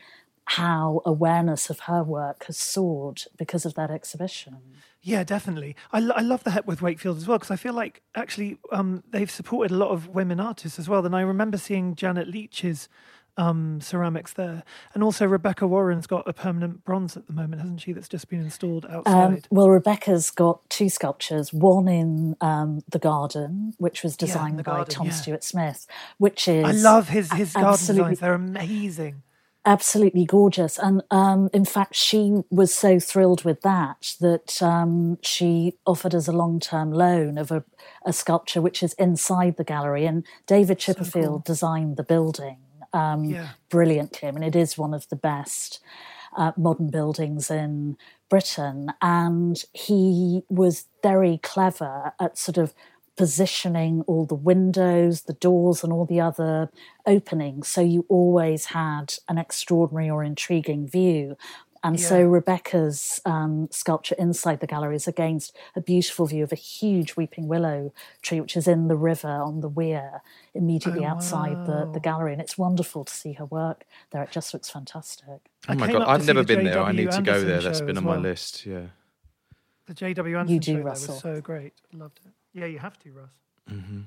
S4: how awareness of her work has soared because of that exhibition.
S3: Yeah, definitely. I, I love the Hepworth Wakefield as well because I feel like actually um, they've supported a lot of women artists as well. And I remember seeing Janet Leach's um, ceramics there. And also, Rebecca Warren's got a permanent bronze at the moment, hasn't she? That's just been installed um, outside. Um,
S4: well, Rebecca's got two sculptures one in um, the garden, which was designed yeah, by garden, Tom yeah. Stuart-Smith, which is.
S3: I love his, his garden designs, they're amazing
S4: absolutely gorgeous. And um, in fact, she was so thrilled with that that um, she offered us a long term loan of a, a, sculpture which is inside the gallery. And David Chipperfield so cool. designed the building um, yeah. brilliantly. I mean, it is one of the best. Uh, modern buildings in Britain, and he was very clever at sort of positioning all the windows, the doors, and all the other openings. So you always had an extraordinary or intriguing view. And yeah. so Rebecca's um, sculpture inside the gallery is against a beautiful view of a huge weeping willow tree, which is in the river on the weir immediately oh, outside wow. the, the gallery. And it's wonderful to see her work there. It just looks fantastic.
S2: Oh my God, I've never been there. I need to go there. That's been on well. my list. Yeah.
S3: The J.W. Anderson you do, show Russell. was so great. Loved it. Yeah, you have to, Russ.
S2: Mm-hmm.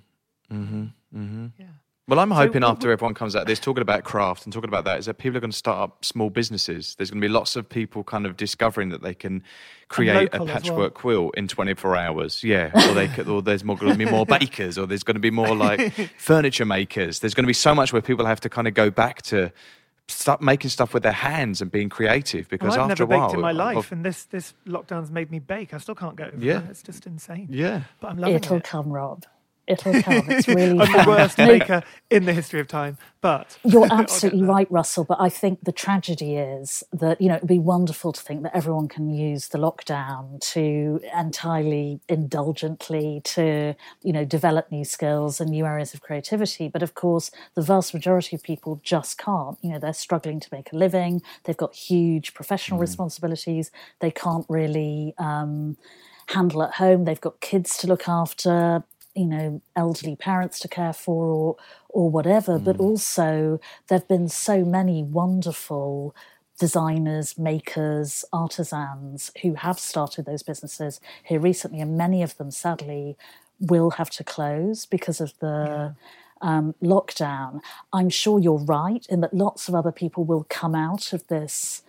S2: Mm-hmm. Mm-hmm. Yeah. Well, I'm hoping so, after everyone comes out this talking about craft and talking about that is that people are going to start up small businesses. There's going to be lots of people kind of discovering that they can create a patchwork well. quilt in 24 hours. Yeah, or they could, or there's more going to be more bakers, or there's going to be more like furniture makers. There's going to be so much where people have to kind of go back to start making stuff with their hands and being creative because
S3: well,
S2: I've
S3: after
S2: never a while,
S3: baked in my life, and this this lockdown's made me bake. I still can't go. Yeah, it's just insane.
S2: Yeah,
S3: but I'm loving
S4: It'll
S3: it.
S4: come, Rob. It'll come. It's really
S3: I'm the worst maker in the history of time. But
S4: you're absolutely right, Russell. But I think the tragedy is that you know it'd be wonderful to think that everyone can use the lockdown to entirely indulgently to you know develop new skills and new areas of creativity. But of course, the vast majority of people just can't. You know, they're struggling to make a living. They've got huge professional mm. responsibilities. They can't really. Um, handle at home. They've got kids to look after you know elderly parents to care for or or whatever mm. but also there've been so many wonderful designers makers artisans who have started those businesses here recently and many of them sadly will have to close because of the yeah. um, lockdown i'm sure you're right in that lots of other people will come out of this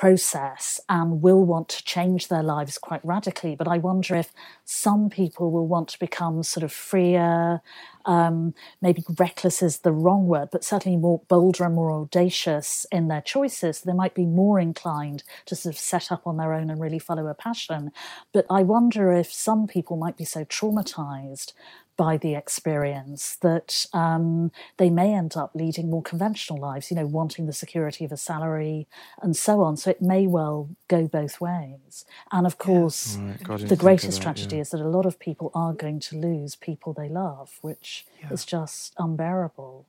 S4: process and will want to change their lives quite radically. But I wonder if some people will want to become sort of freer, um, maybe reckless is the wrong word, but certainly more bolder and more audacious in their choices. They might be more inclined to sort of set up on their own and really follow a passion. But I wonder if some people might be so traumatized by the experience that um, they may end up leading more conventional lives, you know, wanting the security of a salary and so on. So it may well go both ways. And of course, yeah. right. God, the greatest that, tragedy yeah. is that a lot of people are going to lose people they love, which yeah. is just unbearable.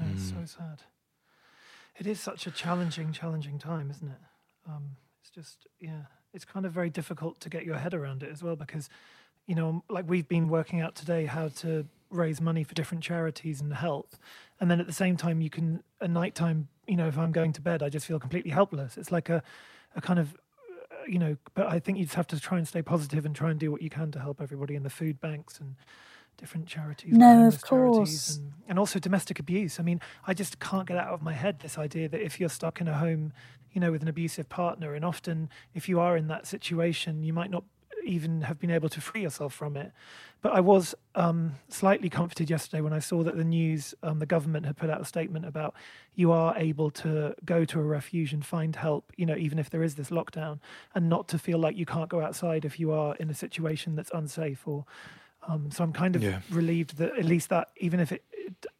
S3: No, it's so sad. It is such a challenging, challenging time, isn't it? Um, it's just, yeah, it's kind of very difficult to get your head around it as well because, you know, like we've been working out today how to raise money for different charities and help. And then at the same time, you can, at nighttime, you know, if I'm going to bed, I just feel completely helpless. It's like a, a kind of, uh, you know, but I think you just have to try and stay positive and try and do what you can to help everybody in the food banks and different charities.
S4: No, of course.
S3: And, and also domestic abuse. I mean, I just can't get out of my head this idea that if you're stuck in a home, you know, with an abusive partner, and often if you are in that situation, you might not even have been able to free yourself from it. But I was um, slightly comforted yesterday when I saw that the news, um, the government had put out a statement about you are able to go to a refuge and find help, you know, even if there is this lockdown, and not to feel like you can't go outside if you are in a situation that's unsafe or. Um, so I'm kind of
S2: Yeah.
S3: relieved that at least that, even if it,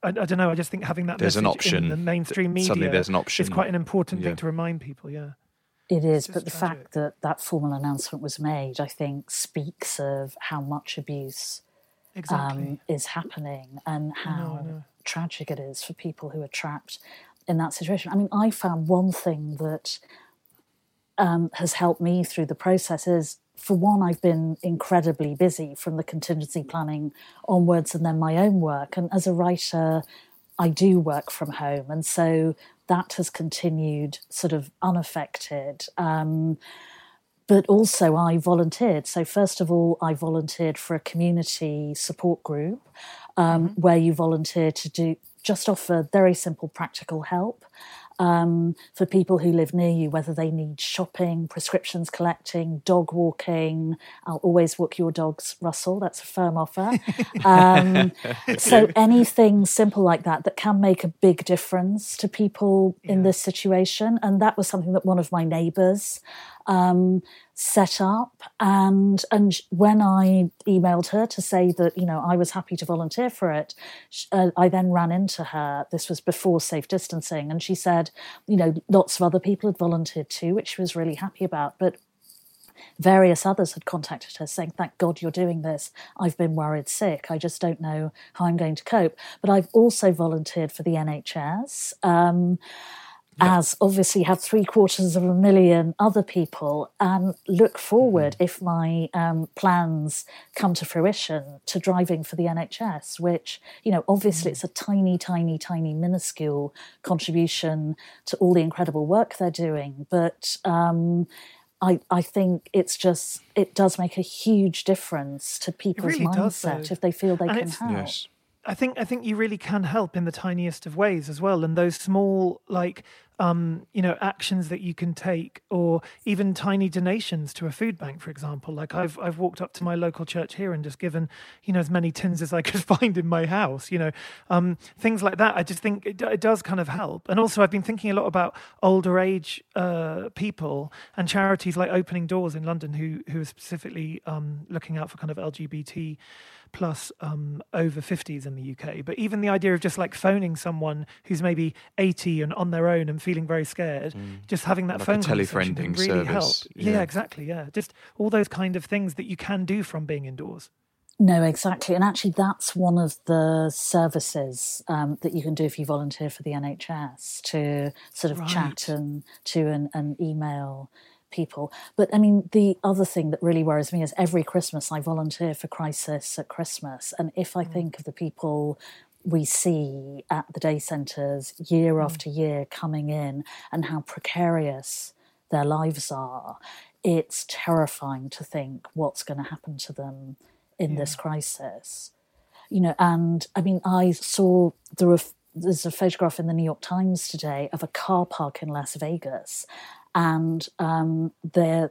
S3: I, I don't know, I just think having that
S2: There's an option.
S3: in the mainstream media
S2: Suddenly there's an option.
S3: It's quite an important
S2: Yeah.
S3: thing to remind people. Yeah.
S4: It is, but the
S3: tragic.
S4: fact that that formal announcement was made, I think, speaks of how much abuse
S3: Exactly.
S4: um, is happening and
S3: know, I
S4: how tragic it is for people who are trapped in that situation. I mean, I found one thing that um, has helped me through the process is, for one, I've been incredibly busy from the contingency planning onwards and then my own work. And as a writer, I do work from home. And so that has continued sort of unaffected. Um, but also I volunteered. So first of all, I volunteered for a community support group um, where you volunteer to do just offer very simple practical help um, for people who live near you, whether they need shopping, prescriptions collecting, dog walking. I'll always walk your dogs, Russell. That's a firm offer. Um, so anything simple like that that can make a big difference to people in this situation. And that was something that one of my neighbours um, set up. And and when I emailed her to say that you know I was happy to volunteer for it, uh, I then ran into her. This was before safe distancing, and she said, you know, lots of other people had volunteered too, which she was really happy about, but. Various others had contacted her saying, Thank God you're doing this. I've been worried sick. I just don't know how I'm going to cope. But I've also volunteered for the NHS. Um, as obviously have three quarters of a million other people and look forward if my um, plans come to fruition to driving for the NHS, which, you know, obviously it's a tiny, tiny, tiny, minuscule contribution to all the incredible work they're doing. But um, I, I think it's just, it does make a huge difference to people's
S3: really
S4: mindset
S3: though.
S4: if they feel they
S3: And
S4: can help.
S2: Yes.
S3: I think I think you really can help in the tiniest of ways as well, and those small like um, you know actions that you can take, or even tiny donations to a food bank, for example. Like I've I've walked up to my local church here and just given you know as many tins as I could find in my house. You know um, things like that. I just think it, it does kind of help, and also I've been thinking a lot about older age uh, people and charities like Opening Doors in London, who who are specifically um, looking out for kind of LGBT plus um, over 50s in the UK. But even the idea of just like phoning someone who's maybe 80 and on their own and feeling very scared, just having that
S2: Like
S3: phone conversation can
S2: telefriending
S3: really help. Yeah.
S2: yeah.
S3: exactly. Yeah, just all those kind of things that you can do from being indoors.
S4: No, exactly. And actually, that's one of the services um, that you can do if you volunteer for the NHS to sort of chat and to and, and email people. But I mean, the other thing that really worries me is every Christmas I volunteer for Crisis at Christmas. And if I mm. think of the people we see at the day centres year mm. after year coming in and how precarious their lives are, it's terrifying to think what's going to happen to them in this crisis. You know, and I mean, I saw there were, there's a photograph in the New York Times today of a car park in Las Vegas, and um, the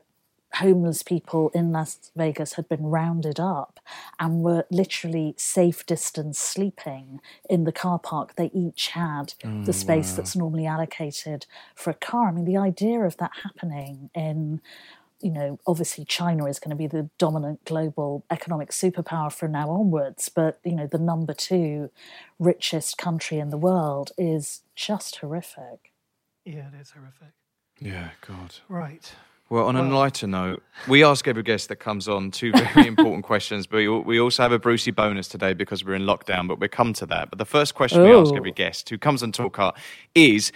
S4: homeless people in Las Vegas had been rounded up and were literally safe distance sleeping in the car park. They each had the space that's normally allocated for a car. I mean, the idea of that happening in you know, obviously China is going to be the dominant global economic superpower from now onwards, but, you know, the number two richest country in the world is just horrific.
S3: Yeah, it is horrific.
S2: Yeah, God.
S3: Right.
S2: Well, on a lighter note, we ask every guest that comes on two very important questions, but we, we also have a Brucey bonus today because we're in lockdown, but we'll come to that. But the first question we ask every oh. guest who comes on Talk Art is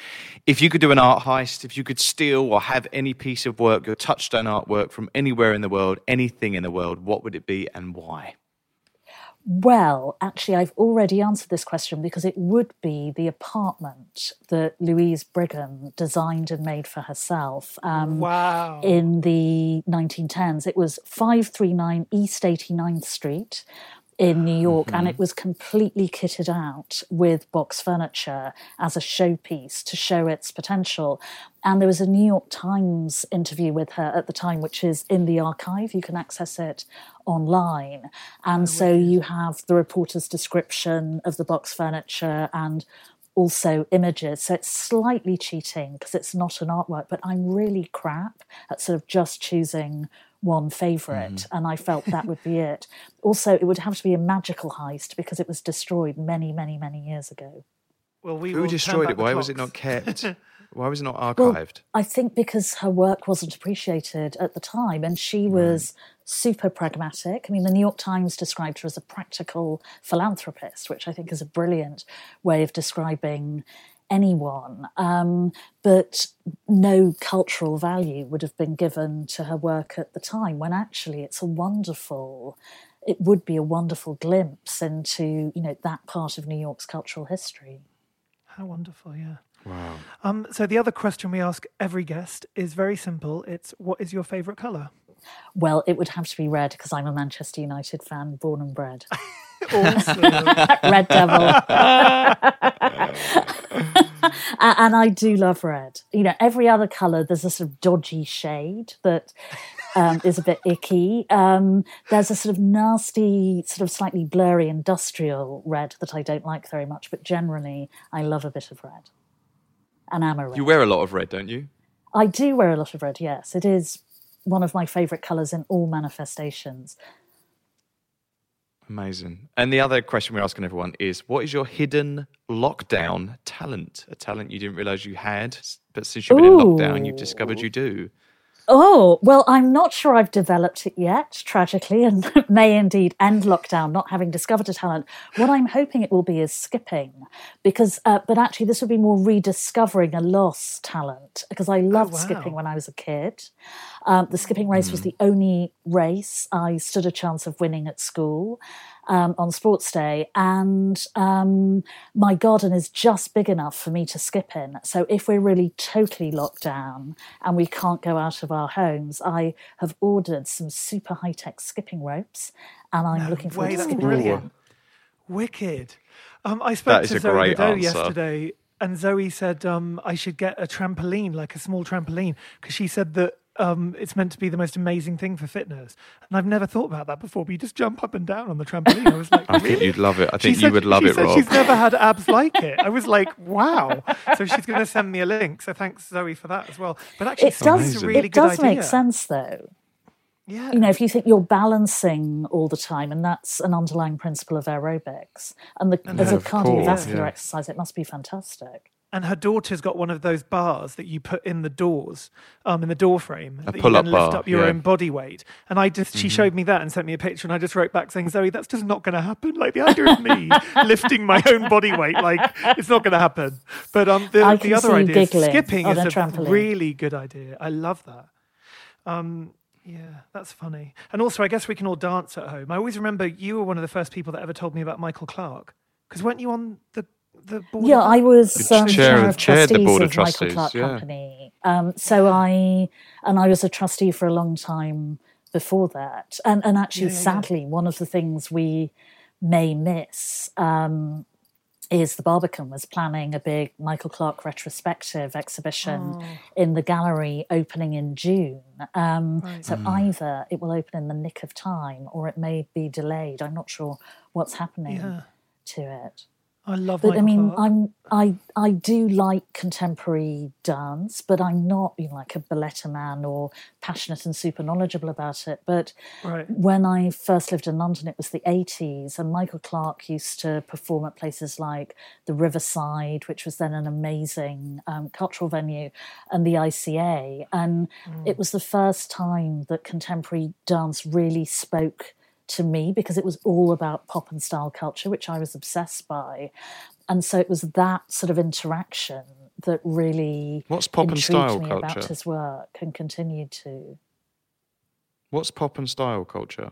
S2: if you could do an art heist, if you could steal or have any piece of work, your touchstone artwork from anywhere in the world, anything in the world, what would it be and why?
S4: Well, actually, I've already answered this question because it would be the apartment that Louise Brigham designed and made for herself. Um,
S3: Wow.
S4: In the 1910s, it was 539 East 89th Street in New York, and mm-hmm. it was completely kitted out with box furniture as a showpiece to show its potential. And there was a New York Times interview with her at the time, which is in the archive. You can access it online. And oh, so you have the reporter's description of the box furniture and also images. So it's slightly cheating because it's not an artwork, but I'm really crap at sort of just choosing one favorite mm-hmm. And I felt that would be it. Also, it would have to be a magical heist because it was destroyed many, many, many years ago.
S3: Well, we
S2: Who destroyed it?
S3: the
S2: Why was it not kept? Why was it not
S4: Well,
S2: archived?
S4: I think because her work wasn't appreciated at the time and she was super pragmatic. I mean, the New York Times described her as a practical philanthropist, which I think is a brilliant way of describing anyone. Um, but no cultural value would have been given to her work at the time when actually it's a wonderful. It would be a wonderful glimpse into, you know, that part of New York's cultural history.
S3: How wonderful, yeah. Wow. Um, so the other question we ask every guest is very simple. It's what is your favourite colour?
S4: Well, it would have to be red because I'm a Manchester United fan, born and bred.
S3: Awesome.
S4: red devil. And I do love red. You know, every other colour, there's a sort of dodgy shade that um, is a bit icky. Um, there's a sort of nasty, sort of slightly blurry industrial red that I don't like very much, but generally, I love a bit of red. And I'm a red.
S2: You wear a lot of red, don't you?
S4: I do wear a lot of red, yes. It is one of my favourite colours in all manifestations.
S2: Amazing. And the other question we're asking everyone is what is your hidden lockdown talent? A talent you didn't realize you had, but since you've been in lockdown, you've discovered you do.
S4: Oh, well, I'm not sure I've developed it yet, tragically, and may indeed end lockdown not having discovered a talent. What I'm hoping it will be is skipping, because, uh, but actually, this would be more rediscovering a lost talent, because I loved
S3: wow.
S4: skipping when I was a kid. Um, the skipping race was the only race I stood a chance of winning at school um, on sports day. And um, my garden is just big enough for me to skip in. So if we're really totally locked down and we can't go out of our homes, I have ordered some super high tech skipping ropes and I'm looking forward
S3: Way,
S4: to
S3: that's
S4: skipping.
S3: brilliant. Wicked. Um, I spoke
S2: is
S3: to
S2: a
S3: Zoe
S2: great
S3: Nadeau
S2: answer.
S3: yesterday, and Zoe said um, I should get a trampoline, like a small trampoline, because she said that um, it's meant to be the most amazing thing for fitness. And I've never thought about that before. But you just jump up and down on the trampoline. I was like,
S2: I think you'd love it. I
S3: She
S2: think you
S3: said-
S2: would love
S3: she
S2: it,
S3: said
S2: Rob.
S3: She's never had abs like it. I was like, wow. So she's going to send me a link. So thanks, Zoe, for that as well. But actually,
S4: It does,
S3: really
S4: it
S3: good
S4: does
S3: idea.
S4: make sense though.
S3: Yeah.
S4: You know, if you think you're balancing all the time, and that's an underlying principle of aerobics, and the, as a
S2: of
S4: cardiovascular
S2: course, yeah.
S4: exercise, it must be fantastic.
S3: And her daughter's got one of those bars that you put in the doors, um, in the door frame, that you
S2: pull-up
S3: then lift
S2: bar,
S3: up your
S2: yeah.
S3: own body weight. And I just, she showed me that and sent me a picture, and I just wrote back saying, Zoe, that's just not going to happen. Like the idea of me lifting my own body weight, like it's not going to happen. But um, the, the other idea, skipping is
S4: a
S3: a
S4: trampoline.
S3: really good idea. I love that. Um, yeah, that's funny. And also, I guess we can all dance at home. I always remember you were one of the first people that ever told me about Michael Clark. Because weren't you on the the board?
S4: Yeah. I was
S2: You're
S4: um,
S2: chair
S4: chair
S2: of-
S4: of
S2: chaired the
S4: trustees
S2: board
S4: of
S2: of
S4: Michael Clark
S2: yeah.
S4: Company. Um, so I and I was a trustee for a long time before that. And and actually,
S3: Yeah, yeah, yeah.
S4: sadly, one of the things we may miss. Um, is the Barbican was planning a big Michael Clark retrospective exhibition
S3: Oh.
S4: in the gallery opening in June. Um, So
S3: Mm.
S4: either it will open in the nick of time or it may be delayed. I'm not sure what's happening
S3: Yeah.
S4: to it.
S3: I love.
S4: But
S3: Michael
S4: I mean,
S3: Clark.
S4: I'm I I do like contemporary dance, but I'm not you know, like a balletomane or passionate and super knowledgeable about it. But
S3: Right.
S4: when I first lived in London, it was the 80s, and Michael Clark used to perform at places like the Riverside, which was then an amazing um, cultural venue, and the ICA. And it was the first time that contemporary dance really spoke to me because it was all about pop and style culture, which I was obsessed by. And so it was that sort of interaction that really
S2: What's pop and
S4: intrigued
S2: style
S4: me
S2: culture?
S4: about his work and continued to.
S2: What's pop and style culture?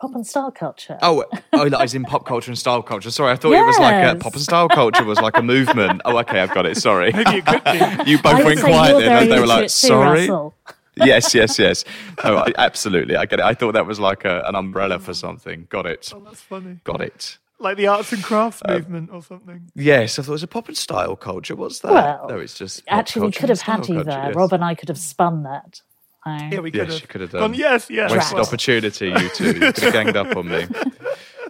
S4: Pop and style culture.
S2: Oh, oh, that is in pop culture and style culture. Sorry, I thought it was like a pop and style culture was like a movement. Oh, okay, I've got it. Sorry.
S3: Maybe it could be.
S2: you both
S4: I
S2: went quiet then. and They were like,
S4: it too,
S2: sorry.
S4: Russell.
S2: yes, yes, yes. Oh, I, absolutely. I get it. I thought that was like a, an umbrella for something. Got it.
S3: Oh, that's funny.
S2: Got it.
S3: Like the arts and crafts
S2: Uh,
S3: movement or something.
S2: Yes, I thought it was a pop and style culture. What's that?
S4: Well,
S2: no, it's just
S4: Actually, we could have had you
S2: culture,
S4: there.
S2: yes.
S4: Rob and I could have spun that. I-
S3: Yeah, we could
S2: Yes,
S3: have.
S2: you could have
S3: gone,
S2: done.
S3: yes, yes.
S2: Wasted
S3: well,
S2: opportunity, you two. You could have ganged up on me.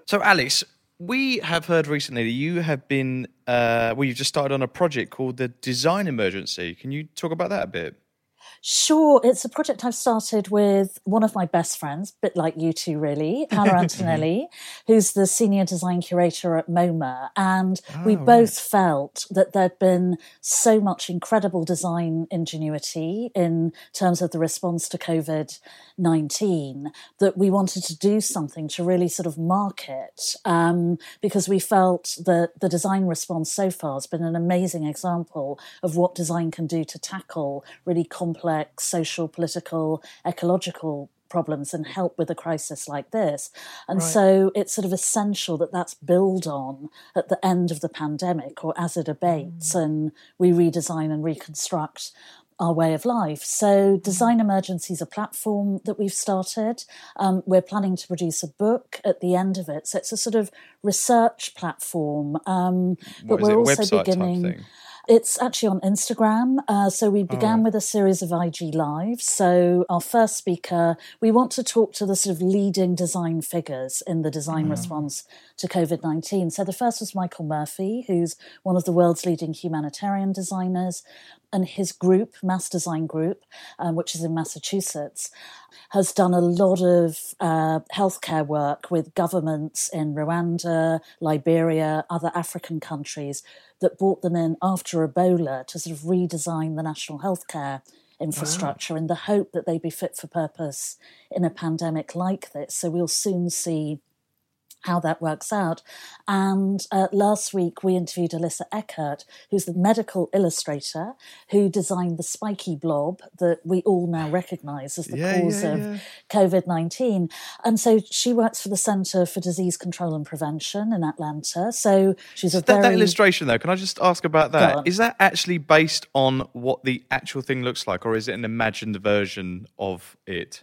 S2: So, Alice, we have heard recently that you have been, uh, well, you've just started on a project called the Design Emergency. Can you talk about that a bit?
S4: Sure, it's a project I've started with one of my best friends, a bit like you two, really, Paola Antonelli, who's the senior design curator at MoMA. And we both felt that there'd been so much incredible design ingenuity in terms of the response to COVID 19 that we wanted to do something to really sort of mark it um, because we felt that the design response so far has been an amazing example of what design can do to tackle really complex social, political, ecological problems and help with a crisis like this. And so it's sort of essential that that's build on at the end of the pandemic or as it abates and we redesign and reconstruct our way of life. So, Design Emergency is a platform that we've started. Um, we're planning to produce a book at the end of it. So, it's a sort of research platform. Um, but
S2: What is
S4: we're also beginning. It's actually on Instagram. Uh, so we began with a series of IG Lives. So our first speaker, we want to talk to the sort of leading design figures in the design response to COVID 19. So the first was Michael Murphy, who's one of the world's leading humanitarian designers. And his group, Mass Design Group, um, which is in Massachusetts, has done a lot of uh, healthcare work with governments in Rwanda, Liberia, other African countries that brought them in after Ebola to sort of redesign the national healthcare infrastructure in the hope that they'd be fit for purpose in a pandemic like this. So we'll soon see how that works out. And uh, last week we interviewed Alissa Eckert, who's the medical illustrator who designed the spiky blob that we all now recognise as the
S2: Yeah,
S4: cause
S2: yeah,
S4: of
S2: yeah.
S4: COVID 19. And so she works for the Centre for Disease Control and Prevention in Atlanta. So she's a
S2: That, that
S4: very.
S2: illustration, though, can I just ask about that? Is that actually based on what the actual thing looks like, or is it an imagined version of it?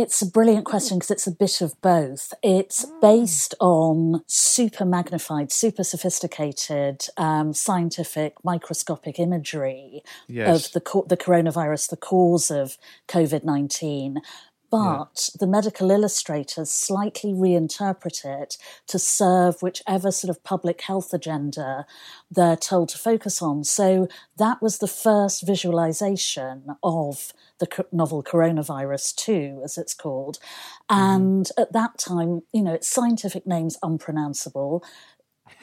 S4: It's a brilliant question because it's a bit of both. It's based on super magnified, super sophisticated, um, scientific, microscopic imagery
S2: Yes.
S4: of the the coronavirus, the cause of COVID nineteen. But the medical illustrators slightly reinterpret it to serve whichever sort of public health agenda they're told to focus on. So that was the first visualization of the novel coronavirus 2, as it's called. Mm-hmm. And at that time, you know, its scientific name's unpronounceable.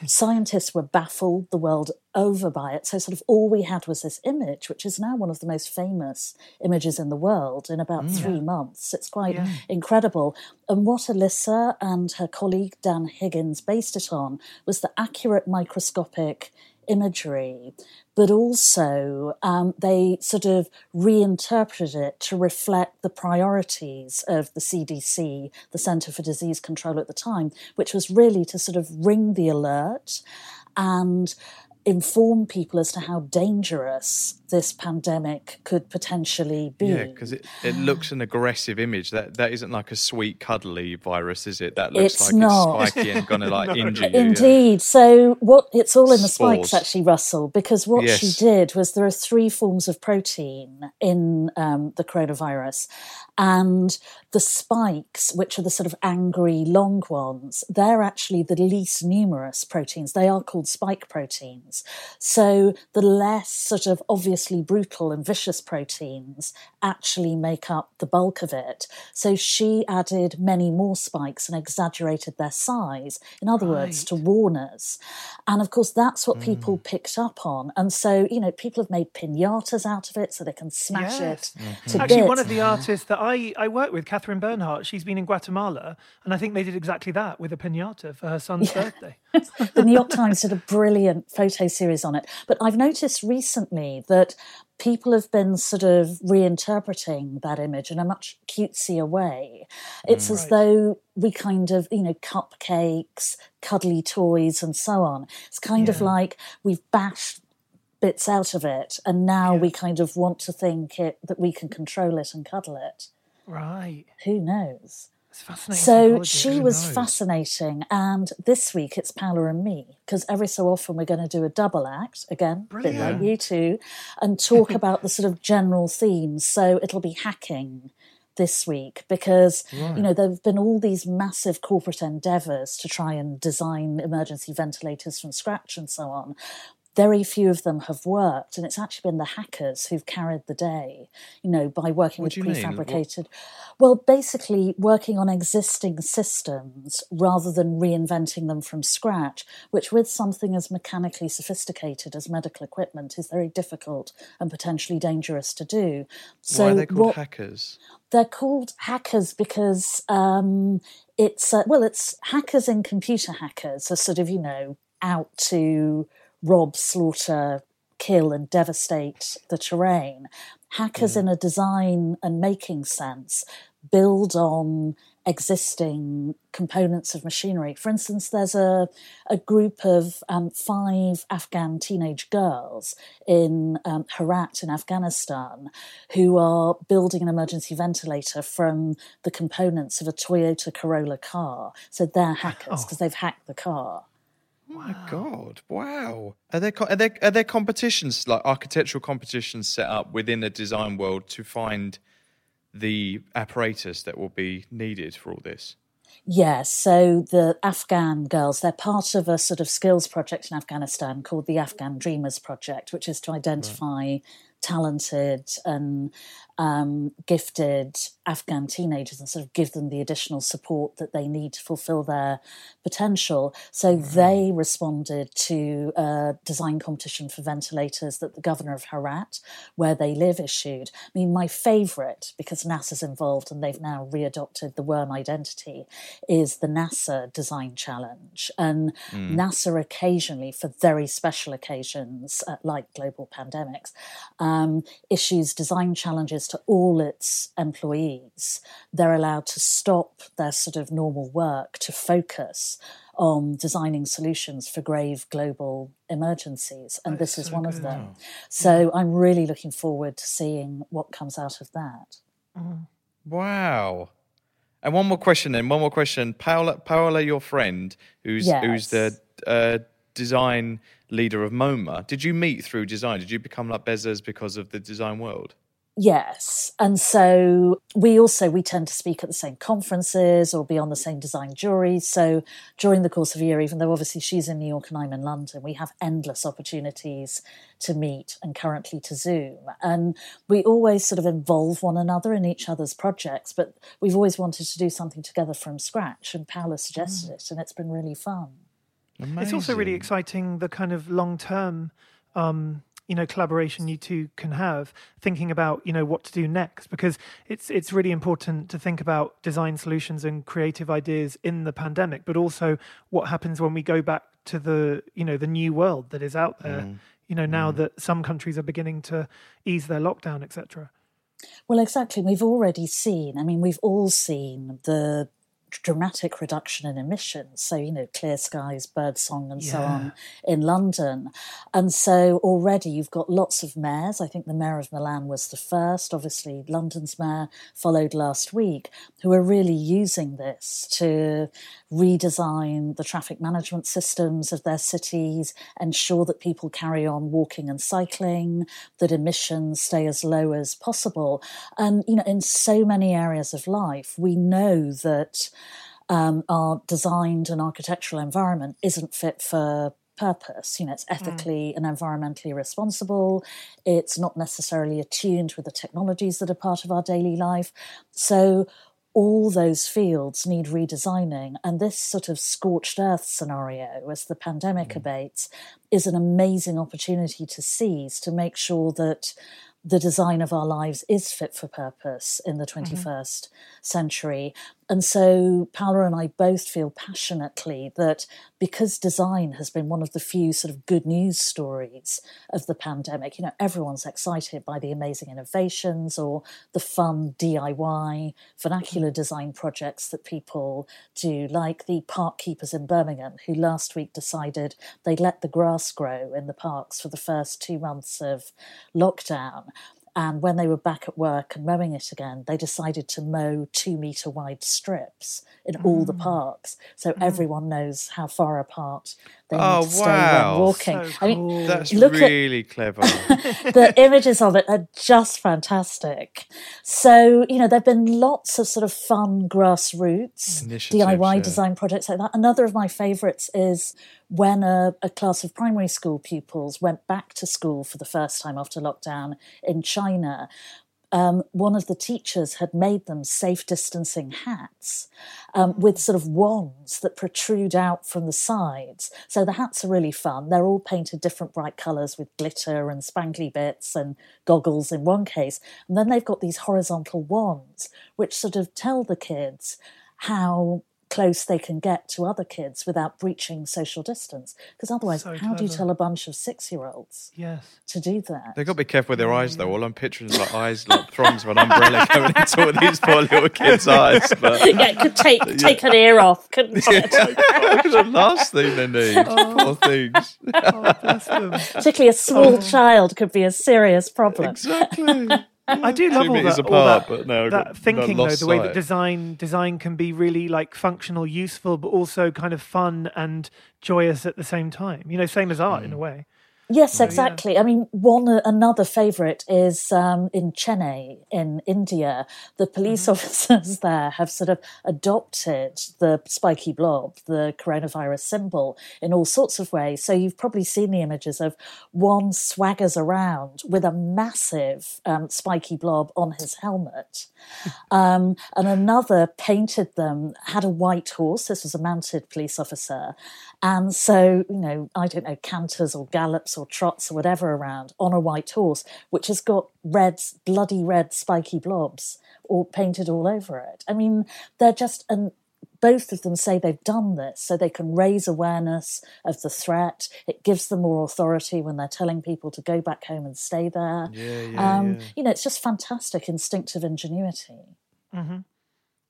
S4: Scientists were baffled the world over by it. So, sort of, all we had was this image, which is now one of the most famous images in the world in about mm. three months. It's quite incredible. And what Alissa and her colleague Dan Higgins based it on was the accurate microscopic imagery, but also um, they sort of reinterpreted it to reflect the priorities of the CDC, the Centre for Disease Control at the time, which was really to sort of ring the alert and inform people as to how dangerous this pandemic could potentially be.
S2: Yeah, because it, it looks an aggressive image. That that isn't like a sweet, cuddly virus, is it? That looks
S4: It's
S2: like
S4: not.
S2: it's spiky and going to like injure you. yeah.
S4: Indeed. So what it's all in the spikes actually, Russell, because what she did was there are three forms of protein in um, the coronavirus. And the spikes, which are the sort of angry long ones, they're actually the least numerous proteins. They are called spike proteins. So the less sort of brutal and vicious proteins actually make up the bulk of it. So she added many more spikes and exaggerated their size, in other words, to warn us. And of course, that's what mm. people picked up on. And so, you know, people have made pinatas out of it so they can smash
S3: Yes.
S4: it to mm-hmm.
S3: Actually,
S4: bits.
S3: one of the artists that I, I work with, Catherine Bernhardt, she's been in Guatemala, and I think they did exactly that with a pinata for her son's birthday.
S4: the New York Times did a brilliant photo series on it. But I've noticed recently that people have been sort of reinterpreting that image in a much cutesier way. It's mm. as though we kind of, you know, cupcakes, cuddly toys, and so on. It's kind of like we've bashed bits out of it, and now we kind of want to think it that we can control it and cuddle it.
S3: Right.
S4: Who knows?
S3: It's fascinating.
S4: So
S3: psychology.
S4: she was fascinating. And this week it's Paola and me, because every so often we're going to do a double act, again, a bit like you two, and talk about the sort of general themes. So it'll be hacking this week because you know there have been all these massive corporate endeavors to try and design emergency ventilators from scratch and so on very few of them have worked and it's actually been the hackers who've carried the day you know by working
S2: What
S4: with
S2: do you? What-
S4: prefabricated well basically working on existing systems rather than reinventing them from scratch which with something as mechanically sophisticated as medical equipment is very difficult and potentially dangerous to do so
S2: Why are they called
S4: what,
S2: hackers?
S4: they're called hackers because um, it's uh, well, it's hackers and computer hackers are sort of you know out to rob, slaughter, kill, and devastate the terrain. Hackers, in a design and making sense, build on existing components of machinery. For instance, there's a, a group of um, five Afghan teenage girls in um, Herat in Afghanistan who are building an emergency ventilator from the components of a Toyota Corolla car. So they're hackers because they've hacked the car.
S2: Oh my god! Wow. Are there are there are there competitions like architectural competitions set up within the design world to find the apparatus that will be needed for all this?
S4: Yes, so the Afghan girls, they're part of a sort of skills project in Afghanistan called the Afghan Dreamers Project, which is to identify talented and um, gifted Afghan teenagers and sort of give them the additional support that they need to fulfill their potential. So they responded to a design competition for ventilators that the governor of Herat, where they live, issued. I mean, my favourite, because NASA's involved and they've now readopted the worm identity, is the NASA Design Challenge. And NASA occasionally, for very special occasions, uh, like global pandemics, um, issues design challenges to all its employees. They're allowed to stop their sort of normal work to focus on designing solutions for grave global emergencies. And this is one of them. So I'm really looking forward to seeing what comes out of that.
S2: Wow. And one more question then. One more question. Paola, Paola, your friend, who's who's the uh, design leader of MoMA. Did you meet through design? Did you become like Bezos because of the design world?
S4: Yes, and so we also we tend to speak at the same conferences or be on the same design juries. So during the course of a year, even though obviously she's in New York and I'm in London, we have endless opportunities to meet and currently to Zoom. And we always sort of involve one another in each other's projects, but we've always wanted to do something together from scratch. And Paola suggested it, and it's been really fun.
S3: It's also really exciting the kind of long term, um, you know, collaboration you two can have, thinking about you know what to do next, because it's it's really important to think about design solutions and creative ideas in the pandemic, but also what happens when we go back to the you know the new world that is out there. Mm-hmm. You know, now mm-hmm. that some countries are beginning to ease their lockdown, etc.
S4: Well, exactly. We've already seen, I mean, we've all seen the dramatic reduction in emissions. So, you know, clear skies, birdsong, and so on in London. And so already you've got lots of mayors. I think the mayor of Milan was the first. Obviously, London's mayor followed last week, who are really using this to redesign the traffic management systems of their cities, ensure that people carry on walking and cycling, that emissions stay as low as possible. And, you know, in so many areas of life, we know that um, our designed and architectural environment isn't fit for purpose. You know, it's mm. ethically and environmentally responsible. It's not necessarily attuned with the technologies that are part of our daily life. So all those fields need redesigning. And this sort of scorched earth scenario, as the pandemic mm. abates, is an amazing opportunity to seize to make sure that the design of our lives is fit for purpose in the mm-hmm. 21st century. And so Paola and I both feel passionately that because design has been one of the few sort of good news stories of the pandemic, you know, everyone's excited by the amazing innovations or the fun DIY vernacular design projects that people do, like the park keepers in Birmingham, who last week decided they'd let the grass grow in the parks for the first two months of lockdown. And when they were back at work and mowing it again, they decided to mow two metre wide strips in all the mm. parks. So mm-hmm. everyone knows how far apart they
S2: Oh,
S4: need to
S2: wow.
S4: when walking.
S3: So
S4: I mean.
S2: That's
S4: Look at-
S2: really clever.
S4: the images of it are just fantastic. So, you know, there have been lots of sort of fun grassroots
S2: Initiatives,
S4: DIY
S2: yeah.
S4: design projects like that. Another of my favourites is when a, a class of primary school pupils went back to school for the first time after lockdown in China. Um, one of the teachers had made them safe distancing hats um, with sort of wands that protrude out from the sides. So the hats are really fun. They're all painted different bright colours with glitter and spangly bits and goggles in one case. And then they've got these horizontal wands, which sort of tell the kids how close they can get to other kids without breaching social distance. Because otherwise,
S3: So
S4: how do you tell a bunch of six year olds
S3: Yes.
S4: to do that?
S2: They've got to be careful with their eyes, though. All I'm picturing is like eyes, like throngs of an umbrella going into all these poor little kids' eyes. But
S4: yeah, it could take take an ear off, couldn't it?
S2: the last thing they need, poor things.
S3: Oh.
S4: Particularly a small child could be a serious problem.
S2: Exactly.
S3: I do love
S2: Two
S3: all that, all that,
S2: but I've
S3: that thinking though, the way that design design can be really like functional, useful, but also kind of fun and joyous at the same time. You know, same as art in a
S2: Mm.
S3: way.
S4: Yes, exactly. I mean, one uh, another favourite is um, in Chennai in India. The police officers there have sort of adopted the spiky blob, the coronavirus symbol, in all sorts of ways. So you've probably seen the images of one swaggers around with a massive um, spiky blob on his helmet, um, and another painted them had a white horse. This was a mounted police officer, and so you know, I don't know, canters or gallops or trots or whatever around on a white horse, which has got red, bloody red, spiky blobs all painted all over it. I mean, they're just and both of them say they've done this so they can raise awareness of the threat. It gives them more authority when they're telling people to go back home and stay there.
S2: Yeah, yeah,
S4: um,
S2: yeah.
S4: You know, it's just fantastic instinctive ingenuity.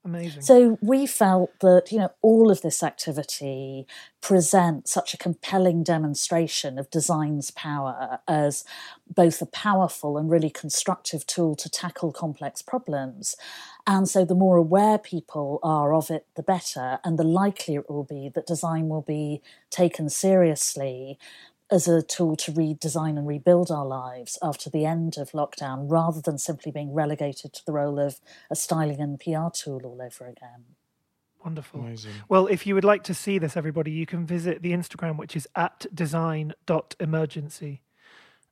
S3: Amazing.
S4: So we felt that, you know, all of this activity presents such a compelling demonstration of design's power as both a powerful and really constructive tool to tackle complex problems. And so the more aware people are of it, the better, and the likelier it will be that design will be taken seriously as a tool to redesign and rebuild our lives after the end of lockdown rather than simply being relegated to the role of a styling and PR tool all over again.
S3: Wonderful. Well, if you would like to see this, everybody, you can visit the Instagram, which is at design.emergency.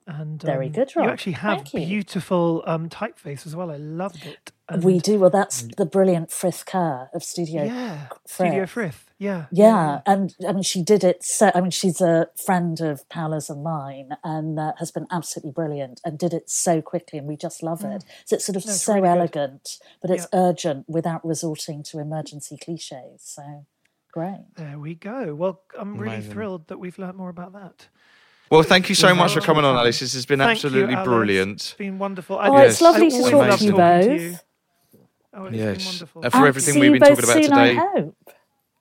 S3: And
S4: Very
S3: um,
S4: good,
S3: You actually have
S4: Thank you.
S3: beautiful um, typeface as well. I loved it. And
S4: we do. Well, that's the brilliant Frith Kerr of Studio
S3: Yeah.
S4: Frith.
S3: Studio Frith. Yeah.
S4: Yeah, and I mean, she did it. So, I mean, she's a friend of Paola's and mine, and uh, has been absolutely brilliant, and did it so quickly, and we just love it. So it's sort of
S3: Mm. No, it's
S4: so
S3: really good.
S4: elegant, but it's urgent without resorting to emergency cliches. So great.
S3: There we go. Well, I'm really
S2: Amazing.
S3: thrilled that we've learnt more about that.
S2: Well, thank you so much for coming on, Alice. This has been
S3: Thank you,
S2: absolutely
S3: Alice.
S2: brilliant.
S3: It's been wonderful.
S4: Oh, it's lovely to
S3: always
S4: talk
S3: love
S4: to you
S3: talking
S4: both.
S3: you. Oh, it's
S2: Yes.
S3: been wonderful.
S2: Uh, for
S4: And
S2: everything
S4: see
S2: we've
S4: you
S2: been
S4: both
S2: talking about
S4: soon, I
S2: today.
S4: hope.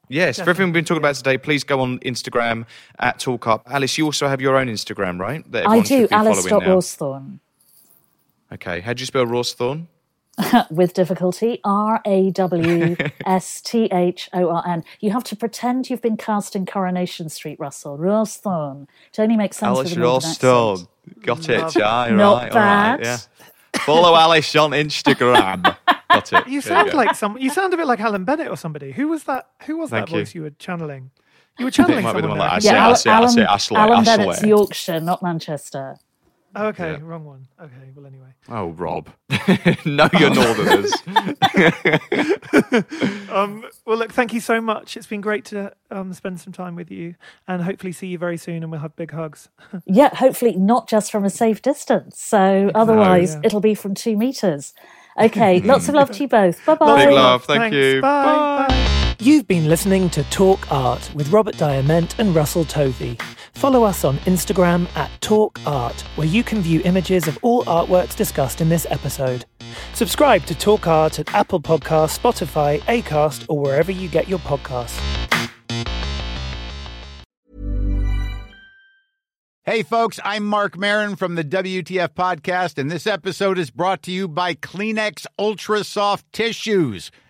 S2: Yes, for everything we've been talking about today, please go on Instagram at Talk Art. Alice, you also have your own Instagram, right? That
S4: I
S2: everyone
S4: do,
S2: should be
S4: Alice
S2: following now.
S4: Rawsthorne.
S2: Okay, how do you spell Rawsthorne?
S4: with difficulty. R A W S T H O R N. You have to pretend you've been cast in Coronation Street, Russell. Rawsthorne. It only makes sense
S2: Alice
S4: with a northern accent.
S2: Rawsthorne. Got it, yeah,
S4: Not
S2: right, all
S4: bad.
S2: right, yeah. Follow Alice on Instagram. Got it.
S3: You sound
S2: go.
S3: like some. You sound a bit like Alan Bennett or somebody. Who was that? Who was
S2: Thank
S3: that
S2: you.
S3: voice you were channeling? You were channeling
S2: might be the
S3: someone
S2: one
S3: there.
S2: that I say, I say, I say,
S4: Alan Bennett's Yorkshire, not Manchester.
S3: Oh, okay,
S2: Yeah.
S3: wrong one. Okay, well anyway.
S2: Oh, Rob. no, you're Northerners.
S3: Um, well, look, thank you so much. It's been great to um, spend some time with you, and hopefully see you very soon, and we'll have big hugs.
S4: Yeah, hopefully not just from a safe distance. So otherwise,
S3: Yeah.
S4: it'll be from two meters. Okay, lots of love to you both. Bye bye.
S2: Big love. Thank
S3: Thanks.
S2: you.
S3: Bye. Bye. You've been listening to Talk Art with Robert Diament and Russell Tovey. Follow us on Instagram at Talk Art, where you can view images of all artworks discussed in this episode. Subscribe to Talk Art at Apple Podcasts, Spotify, Acast, or wherever you get your podcasts.
S5: Hey, folks, I'm Marc Maron from the WTF Podcast, and this episode is brought to you by Kleenex Ultra Soft Tissues,